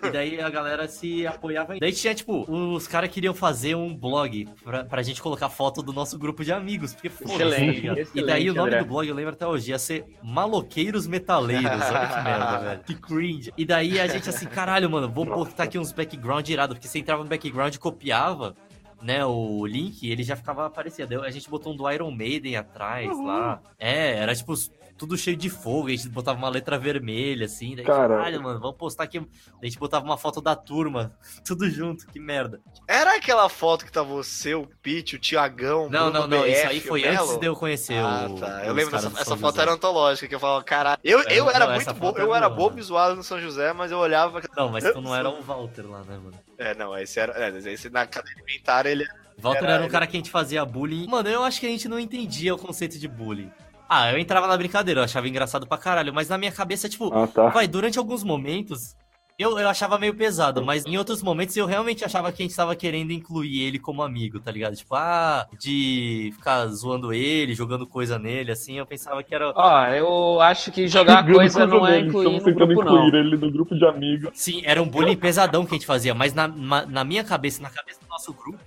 foi. E daí a galera se apoiava. em- Daí tinha, tipo, os caras queriam fazer um blog pra, pra gente colocar foto do nosso grupo de amigos. Porque foda-se, tá Excelente? E excelente, daí o nome André. do blog, eu lembro até hoje, ia ser Maloqueiros Metaleiros. Olha que merda, velho. Que cringe. E daí a gente assim, caralho, mano, vou botar aqui uns background irado, porque você entrava no background e copiava. Né, o link, ele já ficava aparecendo. A gente botou um do Iron Maiden atrás lá. É, era tipo tudo cheio de fogo. A gente botava uma letra vermelha, assim. Daí, Cara. caralho, mano, vamos postar aqui. A gente botava uma foto da turma. Tudo junto, que merda. Era aquela foto que tá você, o Pete, o Tiagão, Não, Bruno não, não. Isso BF, aí o foi antes de eu conhecer Ah, o. tá. Eu lembro essa São foto José. era antológica, que eu falava, caralho. Eu, É, eu era não, muito essa bo... foto é eu era bobo e zoado no São José, mas eu olhava. Não, mas tu não era o Walter lá, né, mano? É, não, esse era. É, esse na cadeia alimentar ele. Walter Era era um ele. cara que a gente fazia bullying. Mano, eu acho que a gente não entendia o conceito de bullying. Ah, eu entrava na brincadeira, eu achava engraçado pra caralho, mas na minha cabeça, tipo, Ah, tá. vai, durante alguns momentos. Eu, eu achava meio pesado, mas em outros momentos eu realmente achava que a gente tava querendo incluir ele como amigo, tá ligado? Tipo, ah, de ficar zoando ele, jogando coisa nele, assim, eu pensava que era. Ó, eu acho que jogar coisa não é incluir estamos no tentando grupo, não. incluir ele no grupo de amigos. Sim, era um bullying pesadão que a gente fazia, mas na, ma- na minha cabeça, na cabeça do nosso grupo,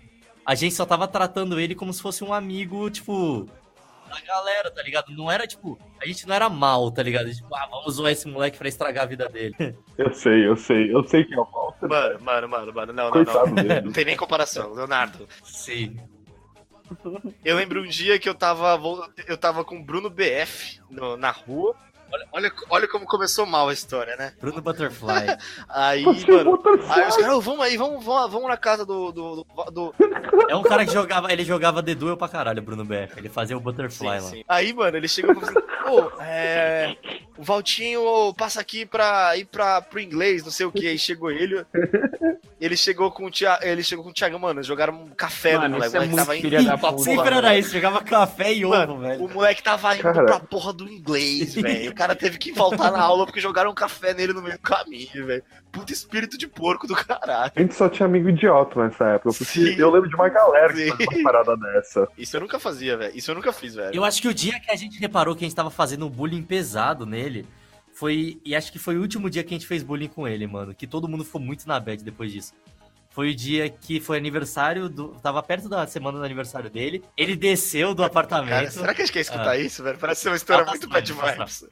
a gente só tava tratando ele como se fosse um amigo, tipo, da galera, tá ligado? Não era, tipo, a gente não era mal, tá ligado? Tipo, ah, vamos zoar esse moleque pra estragar a vida dele. Eu sei, eu sei. Eu sei que é o Walter. Mano, mano, mano, mano. Não, não, não. Não tem nem comparação, Leonardo. Sim. Eu lembro um dia que eu tava, eu tava com o Bruno BF no- na rua. Olha, olha, olha como começou mal a história, né? Bruno Butterfly. Aí, Você mano. botou Aí os caras, "Ô, vamos aí, vamos, vamos, vamos na casa do. do, do, do- É um cara que jogava, ele jogava The Duel pra caralho, Bruno BF. Ele fazia o Butterfly Sim, lá. sim. Aí, mano, ele chegou e falou assim: Pô, é. O Valtinho passa aqui pra ir pra, pro inglês, não sei o que. Aí chegou ele. Ele chegou com o Tia, ele chegou com o Thiago, mano, jogaram um café Mano, no moleque. é o moleque tava indo da porra, Sempre era velho. isso, jogava café e ovo, Mano, velho. o moleque tava indo Cara. pra porra do inglês, velho. O cara teve que faltar na aula porque jogaram um café nele no meio do caminho, velho. Puta espírito de porco do caralho. A gente só tinha amigo idiota nessa época. Porque Sim. eu lembro de uma galera que Sim. fazia uma parada dessa. Isso eu nunca fazia, velho. Isso eu nunca fiz, velho. Eu acho que o dia que a gente reparou que a gente tava fazendo um bullying pesado nele foi. E acho que foi o último dia que a gente fez bullying com ele, mano. Que todo mundo ficou muito na bad depois disso. Foi o dia que foi aniversário do. Tava perto da semana do aniversário dele. Ele desceu do apartamento. Cara, será que a gente quer escutar Ah. isso, velho? Parece ser uma história Tá muito bad tá vibes.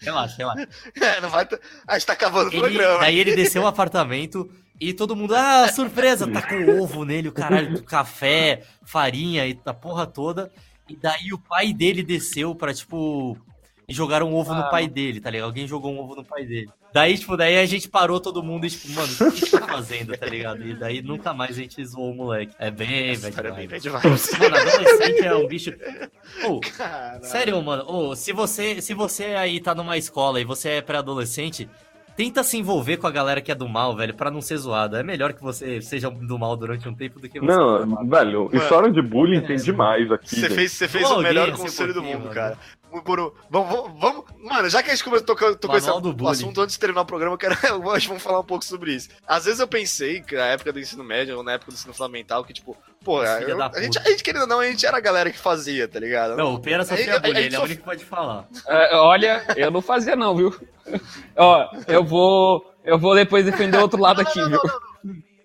Relaxa, relaxa. É, não vai. A gente tá acabando o Ele- programa. daí ele desceu o apartamento e todo mundo, ah, surpresa, tá com ovo nele, o caralho, café, farinha e a porra toda. E daí o pai dele desceu pra, tipo, e jogaram um ovo no Ah. pai dele, tá ligado? Alguém jogou um ovo no pai dele. Daí, tipo, daí a gente parou todo mundo e, tipo, mano, o que que tá fazendo, tá ligado? E daí nunca mais a gente zoou o moleque. É bem, velho. é bem vibes. Mano, adolescente é um bicho. Caralho. Sério, mano, ô, se você se você aí tá numa escola e você é pré-adolescente, tenta se envolver com a galera que é do mal, velho, pra não ser zoado. É melhor que você seja do mal durante um tempo do que você. Não, velho, história de bullying tem demais aqui. Você fez, você fez o melhor conselho do mundo, mano. cara. Por, vamos, vamos, vamos- Mano, já que a gente começou tocando, tocou esse bullying. assunto antes de terminar o programa, eu quero, hoje vamos falar um pouco sobre isso. Às vezes eu pensei que na época do ensino médio ou na época do ensino fundamental, que tipo, pô, eu- a, gente, a gente querendo ou não, a gente era a galera que fazia, tá ligado? Não, o Pera só tinha bullying, ele é o único que pode falar. É, olha, eu não fazia não, viu? Ó, eu vou, eu vou depois defender o outro lado aqui, viu?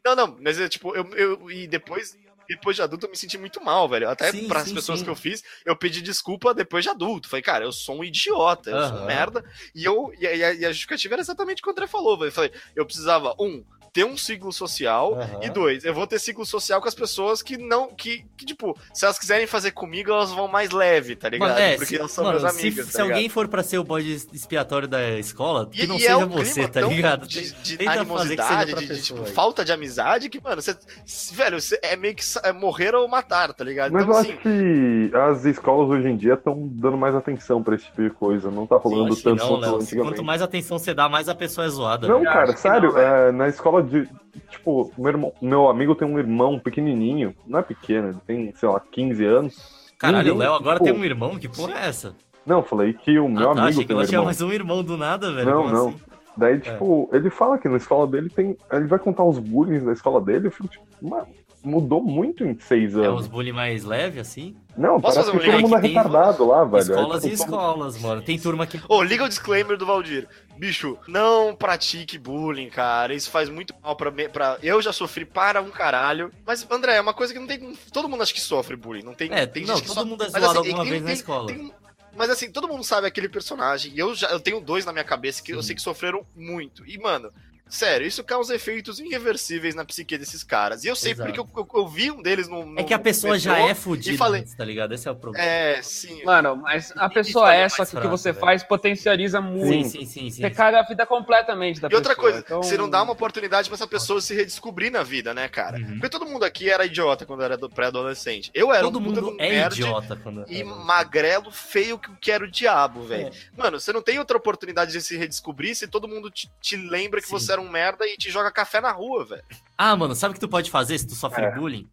Não, não, mas é tipo, eu, eu e depois, depois de adulto eu me senti muito mal, velho. Até pras sim, pessoas sim. que eu fiz, eu pedi desculpa depois de adulto. Falei, cara, eu sou um idiota, eu sou um merda. E eu e, a- e a, e a justificativa era exatamente o que o André falou, velho. Falei, eu precisava, um, ter um ciclo social. Aham. E dois, eu vou ter ciclo social com as pessoas que não. Que, que, tipo, se elas quiserem fazer comigo, elas vão mais leve, tá ligado? Mano, é, Porque se, elas são mano, meus se- amigos. se, tá ligado? alguém for pra ser o bode expiatório da escola, que E- não e seja é um você, clima tá tão ligado? De, de Tenta fazer que seja animosidade, de, de, tipo, falta de amizade, que, mano, você, se- velho, você é meio que é morrer ou matar, tá ligado? Mas então, eu assim, acho que as escolas hoje em dia estão dando mais atenção pra esse tipo de coisa. Não tá rolando tanto não, quanto Léo. antigamente. Quanto mais atenção você dá, mais a pessoa é zoada. Não, velho. cara, sério, não, é, na escola de. Tipo, meu, irmão, meu amigo tem um irmão pequenininho, não é pequeno, ele tem, sei lá, 15 anos. Caralho, o Léo agora tipo, tem um irmão? Que porra é essa? Não, falei que o meu ah, tá, amigo achei que tem um ela tinha irmão. mais um irmão do nada, velho. Não, Como não. assim? Daí, tipo, ele fala que na escola dele tem. Ele vai contar os bullying da escola dele, eu fico tipo, mano, mudou muito em seis É anos. uns bullying mais leve, assim? Não, Posso parece fazer um que todo mundo é Tem retardado lá, velho. escolas é, e tipo, todo- escolas, mano. Tem turma que. Ô, liga o disclaimer do Valdir. Bicho, não pratique bullying, cara. Isso faz muito mal pra, me- pra. Eu já sofri para um caralho. Mas, André, é uma coisa que não tem. Todo mundo acha que sofre bullying. Não tem. É, tem não, gente que todo mundo é zoado assim, alguma tem- vez na tem- escola. tem- Mas assim, todo mundo sabe aquele personagem. E eu já eu tenho dois na minha cabeça que eu Sim. sei que sofreram muito. E, mano, sério, isso causa efeitos irreversíveis na psique desses caras. E eu sei Exato. porque eu, eu- eu vi um deles no. no É que a pessoa já é fodida, e falei- tá ligado? Esse é o problema. É, sim. Mano, mas a Tem pessoa é, só que o que você velho. faz potencializa muito. Sim, sim, sim, sim. Você caga a vida completamente da E outra pessoa. coisa, então- você não dá uma oportunidade pra essa pessoa se redescobrir na vida, né, cara? Uhum. Porque todo mundo aqui era idiota quando era do- pré-adolescente. Eu era Todo um mundo é nerd idiota quando. e magrelo feio que que era o diabo, velho. É. Mano, você não tem outra oportunidade de se redescobrir se todo mundo te, te lembra que Sim. você era um merda e te joga café na rua, velho. Ah, mano, sabe o que tu pode fazer se tu sofre É. bullying?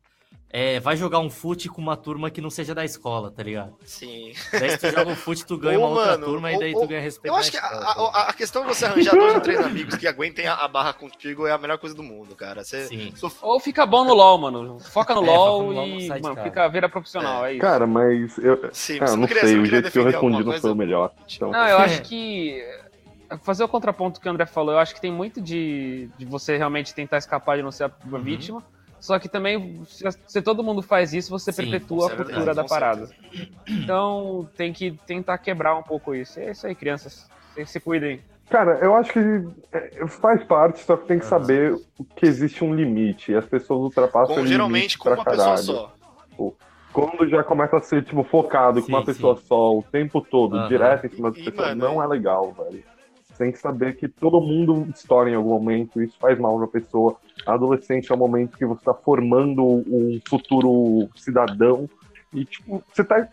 É, vai jogar um fute com uma turma que não seja da escola, tá ligado? Sim. Daí se tu joga um fute, tu ganha Ou, uma outra mano, turma e daí ou- tu ganha respeito Eu acho que a, escola, a- tá a questão de você arranjar dois ou três amigos que aguentem a, a barra contigo é a melhor coisa do mundo, cara. Você Sim. sof- Ou fica bom no LoL, mano. Foca no É, LoL foca no LoL, não e, sai de mano, fica vira profissional, é, isso. Cara, mas eu, Sim, ah, não queria- sei, o jeito que eu respondi não foi o melhor. Então, Não, eu É. acho que. Fazer o contraponto que o André falou, eu acho que tem muito de, de você realmente tentar escapar de não ser a Uhum. vítima. Só que também, se, se todo mundo faz isso, você Sim, perpetua a é verdade, cultura da com parada. Então tem que tentar quebrar um pouco isso. É isso aí, crianças. Se, se cuidem. Cara, eu acho que é, faz parte, só que tem que Aham. saber que existe um limite. E as pessoas ultrapassam Com, o geralmente limite com pra uma caralho. pessoa só. Quando já começa a ser, tipo, focado com Sim, uma pessoa sim. só o tempo todo, Aham. direto em cima das pessoas, não é legal, velho. Tem que saber que todo mundo estoura em algum momento, isso faz mal pra pessoa. A adolescente é o momento que você tá formando um futuro cidadão e, tipo, você tá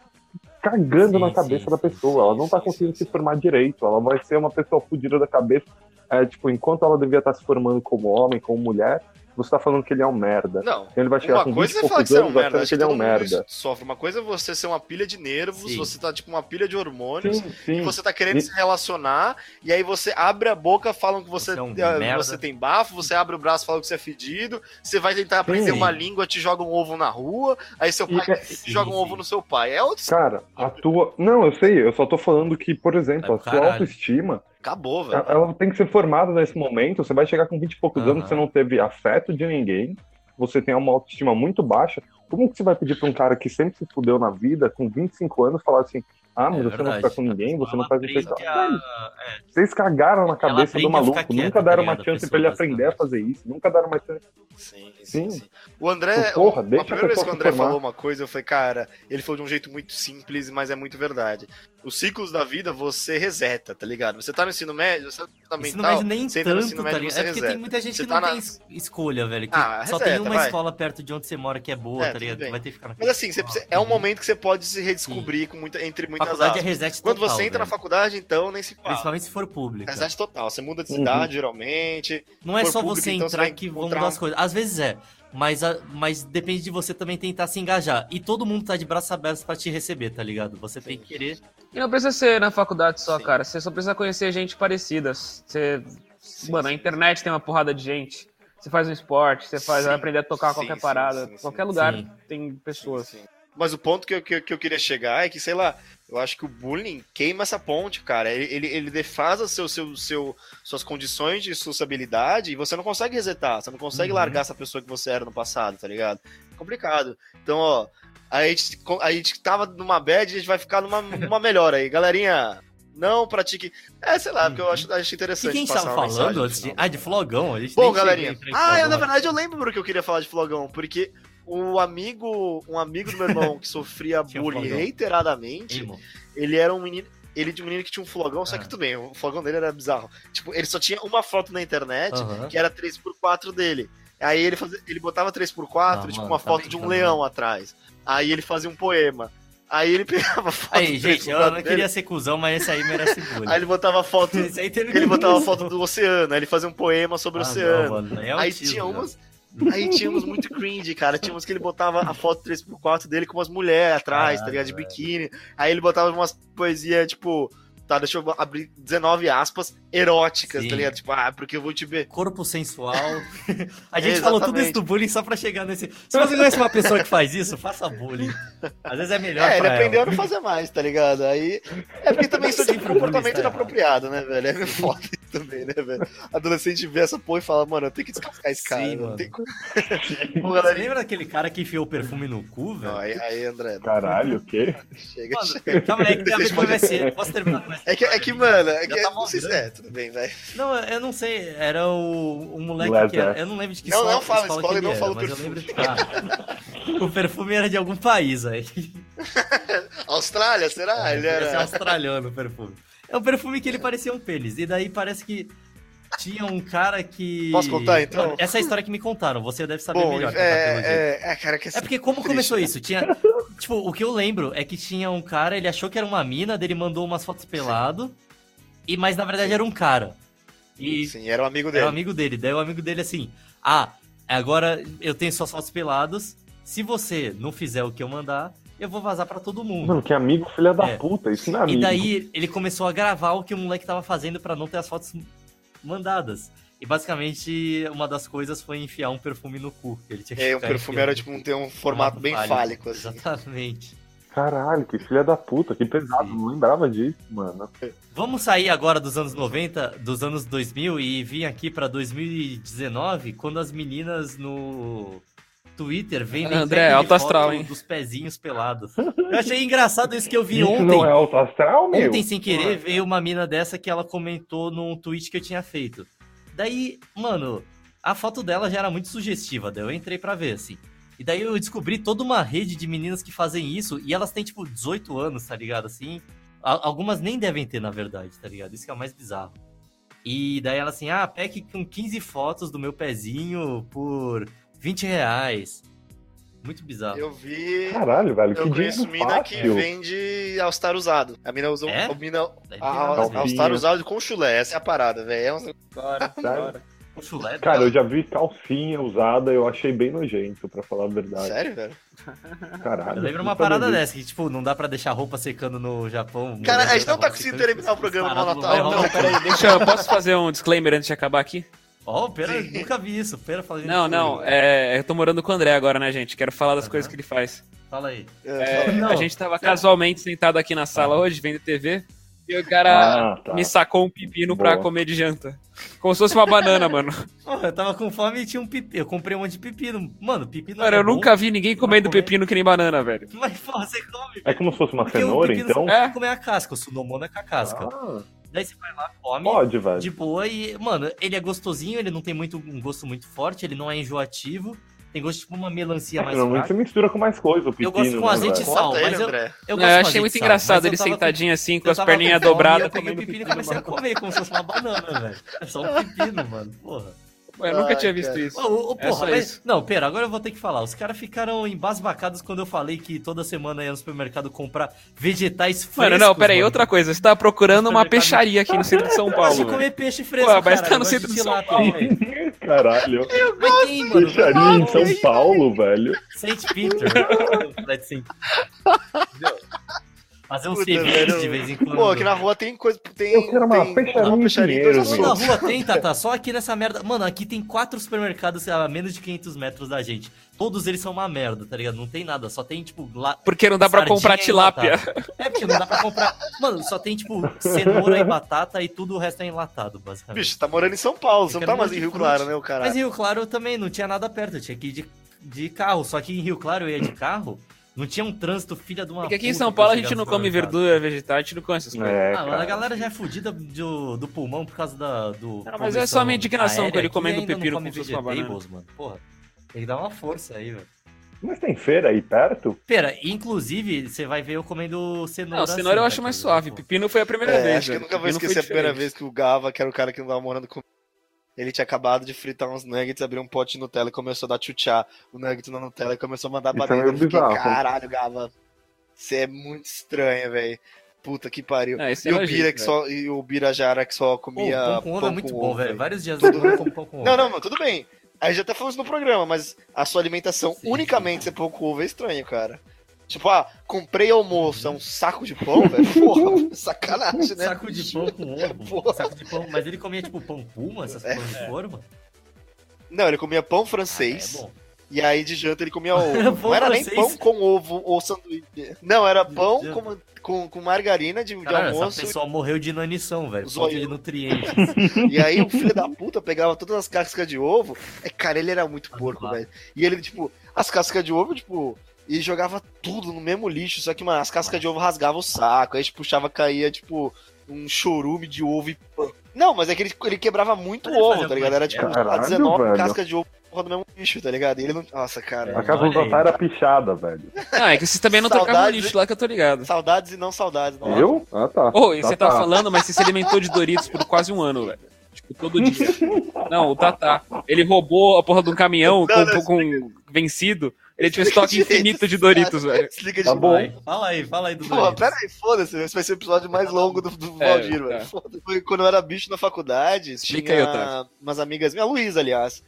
cagando Sim, na cabeça sim, da pessoa. Ela não tá sim, conseguindo se formar direito. Ela vai ser uma pessoa fodida da cabeça. É, tipo, enquanto ela devia estar se formando como homem, como mulher, você tá falando que ele é um merda. Não. Então ele vai chegar Uma com 20 coisa e é falar poucos que você é um anos merda, que ele é um merda. sofre. Uma coisa é você ser uma pilha de nervos, Sim. você tá tipo uma pilha de hormônios, Sim, sim. e você tá querendo E- se relacionar, e aí você abre a boca, falam que você, Você é um merda. você tem bafo, você abre o braço, fala que você é fedido, você vai tentar aprender Sim. uma língua, te joga um ovo na rua, aí seu E pai é- te Sim, joga um ovo no seu pai. É outro. Cara, a tua. Não, eu sei, eu só tô falando que, por exemplo, Vai a caralho. autoestima, Acabou, velho. ela tem que ser formada nesse momento. Você vai chegar com 20 e poucos Aham. anos, você não teve afeto de ninguém, você tem uma autoestima muito baixa. Como que você vai pedir pra um cara que sempre se fudeu na vida, com 25 anos, falar assim: ah, mas É você não verdade. fica com ninguém, você não Ela faz não sei o que aprende lá. a- Vocês cagaram na cabeça do a maluco, quieta, nunca tá deram uma ligado? A chance pra ele aprender a fazer isso, nunca deram uma chance. Sim, sim, Sim. sim. O André, Porra, a deixa a primeira vez pessoa que o André formar. falou uma coisa, eu falei, cara, ele falou de um jeito muito simples, mas é muito verdade. Os ciclos da vida você reseta, tá ligado? Você tá no ensino médio, você tá Ensino mental, médio nem você entra no tanto, ensino tá médio, ligado? você É porque reseta. tem muita gente Você que tá não na- tem es- escolha, velho. Que Ah, só reseta, tem uma vai. escola perto de onde você mora que é boa, É, tá ligado? Vai ter que ficar Mas assim, você escola. precisa- é um Uhum. momento que você pode se redescobrir com muita, entre muitas Faculdade é reset Quando total, você entra na velho. faculdade, então, nem se fala. Principalmente se for pública. Reset total. Você muda de Uhum. cidade, geralmente. Não é só público, você então você entrar vai que vão mudar as coisas. Às vezes é, mas, mas depende de você também tentar se engajar. E todo mundo tá de braços abertos pra te receber, tá ligado? Você tem que querer. E não precisa ser na faculdade só, Sim. cara. Você só precisa conhecer gente parecida. Você... Sim, Mano, a sim. internet tem uma porrada de gente. Você faz um esporte, você faz, Sim, vai aprender a tocar sim, qualquer sim, parada. sim, sim. qualquer lugar Sim. tem pessoas. Sim. Mas o ponto que, eu- que eu queria chegar é que, sei lá, eu acho que o bullying queima essa ponte, cara. Ele, ele, defasa seu, seu, seu, suas condições de sociabilidade e você não consegue resetar. Você não consegue Uhum. largar essa pessoa que você era no passado, tá ligado? É complicado. Então, ó, a gente, a gente tava numa bad, a gente vai ficar numa, numa melhor aí. Galerinha, não pratique. É, sei lá, porque eu acho, acho E interessante. quem passar estava falando de. Ah, de flogão. A gente Bom, galerinha. Ah, eu, na verdade eu lembro porque eu queria falar de flogão, porque o amigo, um amigo do meu irmão que sofria um bullying flogão. reiteradamente, ele era um menino. Ele de um menino que tinha um flogão, só Ah. que tudo bem, o flogão dele era bizarro. Tipo, ele só tinha uma foto na internet, Aham. que era 3x4 dele. Aí ele, fazia, ele botava 3x4, Ah, tipo, uma tá foto de um leão atrás. Aí ele fazia um poema. Aí ele pegava foto Aí, gente, eu 3x4 não dele, queria ser cuzão, mas esse aí merece bullying. Aí ele botava foto. Ele botava foto do oceano, aí ele fazia um poema sobre o Ah, não, oceano. mano, é aí autismo, tinha umas. Aí tínhamos muito cringe, cara. Tínhamos que ele botava a foto 3x4 dele com umas mulheres atrás, tá Caralho, ligado? De biquíni. Aí ele botava umas poesias, tipo. Tá, deixa eu abrir 19 aspas, eróticas, Sim. tá ligado? Tipo, ah, porque eu vou te ver. Corpo sensual. A gente falou tudo isso do bullying só pra chegar nesse. Se você conhece uma pessoa que faz isso, faça bullying. Às vezes é melhor É, ele aprendeu a não fazer mais, tá ligado? Aí. É porque também isso é tipo comportamento errado. inapropriado, né, velho? É meio foda isso também, né, velho? Adolescente vê essa porra e fala, mano, eu tenho que descascar esse cara. Sim, não mano. tem como. Você lembra daquele cara que enfiou o perfume no cu, velho? Não, aí, aí, André. Caralho, o quê? Chega, Mano, chega. calma aí, que vai podem- ser. Posso terminar com essa É que, é que mano, é que, tá não sei se é, tudo bem, velho. Não, eu não sei, era o, o moleque Led que era, Zeppelin. eu não lembro de que Não, escola, não fala escola escola e não ele fala o perfume. lembro Ah, o perfume era de algum país aí. Austrália, será? Ele Esse é era. australiano o perfume. É um perfume que ele parecia um pênis. E daí parece que tinha um cara que. Posso contar, então? Essa é a história que me contaram, você deve saber Bom, melhor. pelo jeito. é, é, é, cara, que É porque como triste, começou né? isso? Tinha. Tipo, o que eu lembro é que tinha um cara, ele achou que era uma mina, dele mandou umas fotos pelado. E, mas na verdade era um cara. E Sim, era um amigo era dele. um amigo dele. Daí o amigo dele assim: Ah, agora eu tenho suas fotos peladas. Se você não fizer o que eu mandar, eu vou vazar pra todo mundo. Mano, que amigo filha da É. puta, isso não é amigo. E daí ele começou a gravar o que o moleque tava fazendo pra não ter as fotos mandadas. E basicamente uma das coisas foi enfiar um perfume no cu. Ele tinha que É, o ficar perfume era tipo um, ter um formato bem fálico, assim. Exatamente. Caralho, que filha da puta, que pesado, Sim. não lembrava disso, mano. Vamos sair agora dos anos 90, dos anos 2000 e vir aqui pra 2019, quando as meninas no Twitter vendem André, alto astral, hein? dos pezinhos pelados. Eu achei engraçado isso que eu vi Isso ontem. não é alto astral, meu? Ontem, sem querer, veio uma mina dessa que ela comentou num tweet que eu tinha feito. Daí, mano, a foto dela já era muito sugestiva, daí eu entrei pra ver, assim. E daí eu descobri toda uma rede de meninas que fazem isso, e elas têm, tipo, 18 anos, tá ligado? Assim, algumas nem devem ter, na verdade, tá ligado? Isso que é o mais bizarro. E daí ela assim, ah, pack com 15 fotos do meu pezinho por 20 reais. Muito bizarro. Eu vi. Caralho, velho, que Eu conheço dinheiro mina que fácil. vende All-Star usado. A mina usou. É? A mina. Daí tem A, nada a ver. Calcinha. All-Star usado com chulé. Essa é a parada, velho. É um- Bora, bora. Chulé Cara, eu já vi calcinha usada, eu achei bem nojento, pra falar a verdade. Sério, velho? Caralho. Eu lembro uma parada dessa, que, tipo, não dá pra deixar roupa secando no Japão. Cara, a gente não tá conseguindo terminar o programa no Natal, vai não. peraí, deixa eu. Posso fazer um disclaimer antes de acabar aqui? Ó, pera, nunca vi isso. Pera fazendo Não, isso não, é, eu tô morando com o André agora, né, gente? Quero falar das Aham. coisas que ele faz. Fala aí. É, É, Não. a gente tava casualmente sentado aqui na sala hoje, vendo TV, e o cara Ah, tá. me sacou um pepino pra Boa. comer de janta. Como se fosse uma banana, mano. Eu tava com fome e tinha um pepino. Eu comprei um monte de pepino. Mano, pepino Cara, é eu bom, nunca vi ninguém comendo comer. pepino que nem banana, velho. Mas, porra, você come. É como se fosse uma Porque cenoura, então? Você É. comer a casca, o sunomono é com a casca. Ah, Daí você vai lá, come. pode, velho. De boa e, mano, ele é gostosinho, ele não tem muito, um gosto muito forte, ele não é enjoativo. Tem gosto tipo uma melancia mais Normalmente você mistura com mais coisa o pepino, gosto com né, azeite e sal, mas eu-. Eu, É, gosto eu achei muito sal, engraçado eu ele sentadinho assim, com eu as perninhas dobradas. Eu peguei o pepino e comecei a comer, como se fosse uma banana, velho. É só um pepino, mano. Porra. Pô, eu nunca Ai, tinha visto cara. isso. Ô, É porra, só mas- isso. Não, pera, agora eu vou ter que falar. Os caras ficaram embasbacados quando eu falei que toda semana ia no supermercado comprar vegetais frescos. Mano, não, peraí, mano. outra coisa. Você tá procurando uma peixaria aqui no centro de São Eu gosto Paulo. de comer peixe fresco, Pô, mas cara. tá eu no centro de São tilápia, Paulo. Caralho. Mano. Fecharia em São Paulo, velho. Saint Peter. Saint Entendeu? Fazer um velho. de vez em quando. Pô, aqui na rua tem coisa. Tem, Eu quero uma tem peixaria uma peixaria Toda açougues. rua tem, Tata, só aqui nessa merda. Mano, aqui tem quatro supermercados a menos de 500 metros da gente. Todos eles são uma merda, tá ligado? Não tem nada, só tem, tipo, lá. Porque não dá pra comprar tilápia. É, porque não dá pra comprar. Mano, só tem, tipo, cenoura e batata e tudo o resto é enlatado, basicamente. Bicho, tá morando em São Paulo, você Eu não tá mais em Rio Claro, né, o cara? Mas em Rio Claro também não tinha nada perto, eu tinha que ir de, de carro. Só que em Rio Claro eu ia de carro, Não tinha um trânsito filha de uma Porque aqui em São Paulo a gente não come verdura vegetal, a gente não come essas coisas. É, Ah, mano, a galera já é fodida do, do pulmão por causa da, do. Não, mas é só a minha indignação com ele comendo pepino come como se fosse uma banana. vegetables, mano. Porra, tem que dar uma força aí, velho. Mas tem feira aí perto? Pera, inclusive, você vai ver eu comendo cenoura. Não, cenoura eu assim, acho tá mais ligado? suave. Pepino foi a primeira É, vez. acho que eu nunca vou Pepino esquecer a primeira vez que o Gava, que era o cara que não tava morando comigo, ele tinha acabado de fritar uns nuggets, abriu um pote de Nutella e começou a dar tchutchá o nugget na Nutella e começou a mandar pra é dentro. meio Eu fiquei, caralho, Gava, você é muito estranho, velho. Puta que pariu. É, isso e, é o Bira que só, e o Bira Jara que só Pô, comia pão com ovo é muito bom, velho. Vários dias eu como pão com ovo. Não, não, mas tudo bem. Aí já até falamos no programa, mas a sua alimentação unicamente ser pão com ovo é estranho, cara. Tipo, ah, comprei almoço, é um saco de pão, velho? Porra, sacanagem, né? Saco de pão com ovo. Porra. Saco de pão. Mas ele comia tipo pão puma, essas É. coisas de forma. Não, ele comia pão Ah, francês. é bom. E aí de janta ele comia ovo. Não era nem francês? pão com ovo ou sanduíche. Não, era pão com, com, com margarina de, de Caralho, almoço. essa pessoa morreu de inanição, velho. Falta de nutrientes. E aí o filho da puta pegava todas as cascas de ovo. É, cara, ele era muito porco, lá. velho. E ele, tipo, as cascas de ovo, tipo, e jogava tudo no mesmo lixo. Só que, mano, as cascas de ovo rasgavam o saco. Aí a gente puxava, caía, tipo, um chorume de ovo e pão. Não, mas é que ele, ele quebrava muito ele ovo, tá ligado? Era tipo, Caralho, 19 velho. cascas de ovo porra, do mesmo lixo, tá ligado? E ele não. Nossa, cara. A casa do. Tatá era pichada, velho. Ah, é que vocês também não trocavam Saudades, lixo lá que eu tô ligado. Saudades e não saudades, não. Eu? Ah, tá. Ô, e você tá falando, mas você se alimentou de Doritos por quase um ano, velho. Tipo, todo dia. Não, o Tatá. Ele roubou a porra de um caminhão Não, com, não, com vencido. Ele tinha um estoque infinito de Doritos, velho. Explica Tá de bom. Fala aí, fala aí do Pô, Doritos. pera aí, foda-se, esse vai ser o episódio mais longo do, do É, Valdir, tá. velho. Foda-se. Foi quando eu era bicho na faculdade, Explica tinha aí, umas amigas minhas, a Luísa, aliás,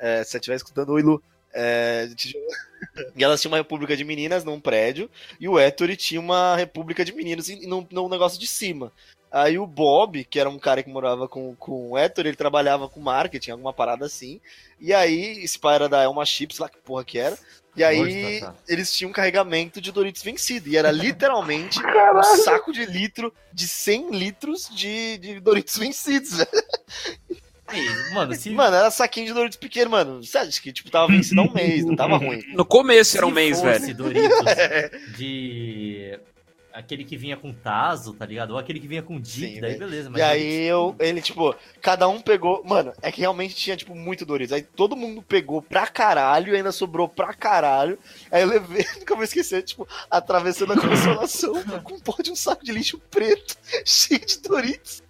é, se você estiver escutando, oi Lu, é, e elas tinham uma república de meninas num prédio, e o Ettore tinha uma república de meninos num, num negócio de cima. Aí o Bob, que era um cara que morava com, com o Ettore, ele trabalhava com marketing, alguma parada assim, e aí, esse pai era da Elma Chips, lá que porra que era, e aí Hoje, Tatá. eles tinham um carregamento de Doritos vencido. E era literalmente um saco de litro, de 100 litros de, de Doritos vencidos, velho. Aí, Mano, se, Mano, era saquinho de Doritos pequeno, mano. Você acha que, tipo, tava vencido há um mês, não tava ruim. No começo era um mês, fosse velho. Doritos de... Aquele que vinha com taso, tá ligado? Ou aquele que vinha com Sim, daí velho. beleza. Mas E aí eu, ele, tipo, cada um pegou. Mano, é que realmente tinha, tipo, muito Doritos. Aí todo mundo pegou pra caralho, ainda sobrou pra caralho. Aí eu levei, nunca vou esquecer, tipo, atravessando a consolação com um porra de um saco de lixo preto, cheio de Doritos.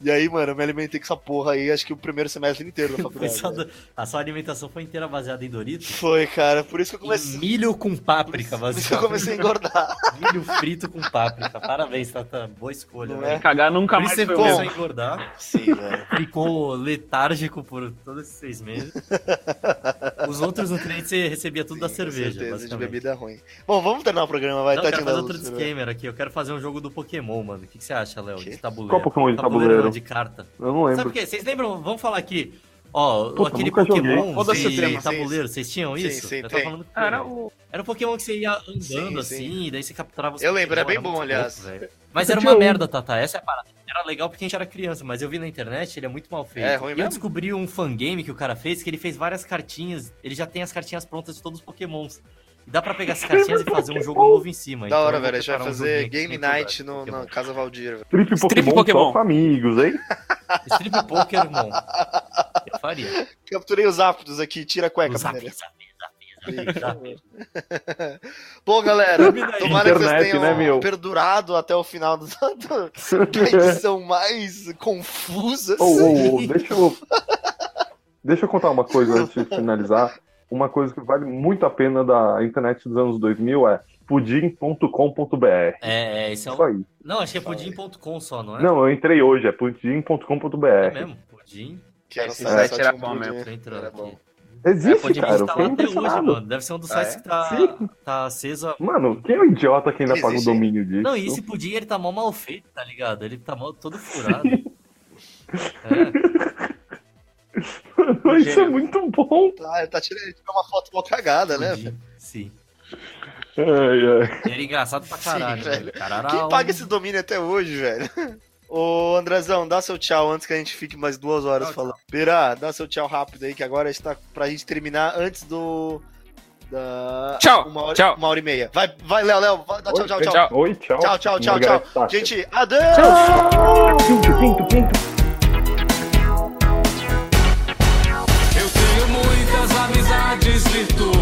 E aí, mano, eu me alimentei com essa porra aí, acho que o primeiro semestre inteiro da faculdade. só velho. do- A sua alimentação foi inteira baseada em Doritos? Foi, cara, por isso que eu E comecei. milho com páprica, Por isso que eu comecei a engordar. Milho frito com páprica. Parabéns, Tata. Boa escolha, Não velho. é? Cagar nunca Por mais você começou a engordar. Sim, velho. Ficou letárgico por todos esses seis meses. Os outros nutrientes você recebia tudo da Sim, com cerveja, certeza, de bebida ruim. Bom, vamos terminar o programa, vai, Não, tá eu quero fazer outro disclaimer aqui. Eu quero fazer um jogo do Pokémon, mano. O que, que você acha, Léo? De tabuleiro. Qual Pokémon de não, tabuleiro? de carta. Eu não Sabe lembro. por quê? Vocês lembram? Vamos falar aqui. Ó, Puta, aquele. Pokémon o de tema. tabuleiro, vocês tinham Sim, isso? sim, eu tem. falando que Era o. Era um Pokémon que você ia andando Sim, assim, sim. e daí você capturava os Eu lembro, era bem bom, aliás. louco. Mas Eu era uma um. merda, Tata. Essa é a parada. Era legal porque a gente era criança, mas eu vi na internet, ele é muito mal feito. É, ruim e eu mesmo? descobri um fangame que o cara fez, que ele fez várias cartinhas. Ele já tem as cartinhas prontas de todos os Pokémons. Dá pra pegar essas cartinhas e fazer um jogo novo em cima. Da Então hora, velho. A gente vai um fazer aqui Game Night no, Pokémon. Casa Valdir, velho. Strip Pokémon, Pokémon. só com amigos, hein? Strip Pokémon. Eu faria. Capturei os ápidos aqui, tira a cueca primeiro. Bom, galera, tomara que vocês Internet, tenham né, meu? perdurado até o final do, do- da edição mais confusa. Ô, ô, ô, deixa eu. Deixa eu contar uma coisa antes de finalizar. Uma coisa que vale muito a pena da internet dos anos 2000 é pudim.com.br. É, é, esse é Isso o... aí. Não, acho que é pudim.com só, não é? Não, eu entrei hoje, é pudim.com.br. É mesmo? Pudim. Que Esse site só era um bom mesmo. Tô entrando Era bom. aqui. Existe, É, Pudim cara. Eu tá fiquei lá até hoje, mano. Deve ser um dos Ah, sites é? que tá, tá aceso a... Mano, quem é o idiota que ainda Ele paga o existe, domínio disso? Não, e esse pudim, ele tá mal mal feito, tá ligado? Ele tá mal todo furado. É. Mas Isso é muito bom. Tá, ele tá tirando uma foto mal cagada, né? Sim. Ai, ai. Era engraçado pra caralho, Sim, velho. velho. Cararau. Quem paga esse domínio até hoje, velho? Ô, Andrezão, dá seu tchau antes que a gente fique mais duas horas Tchau, falando. Pera, dá seu tchau rápido aí, que agora está pra gente terminar antes do Da... Tchau, Uma hora, tchau. Uma hora e meia. Vai, vai Léo, Léo. vai, dá tchau, tchau, oi, tchau. Oi, tchau. Tchau, tchau, tchau, tchau. Thatcher. Gente, adeus! Pinto, pinto, pinto.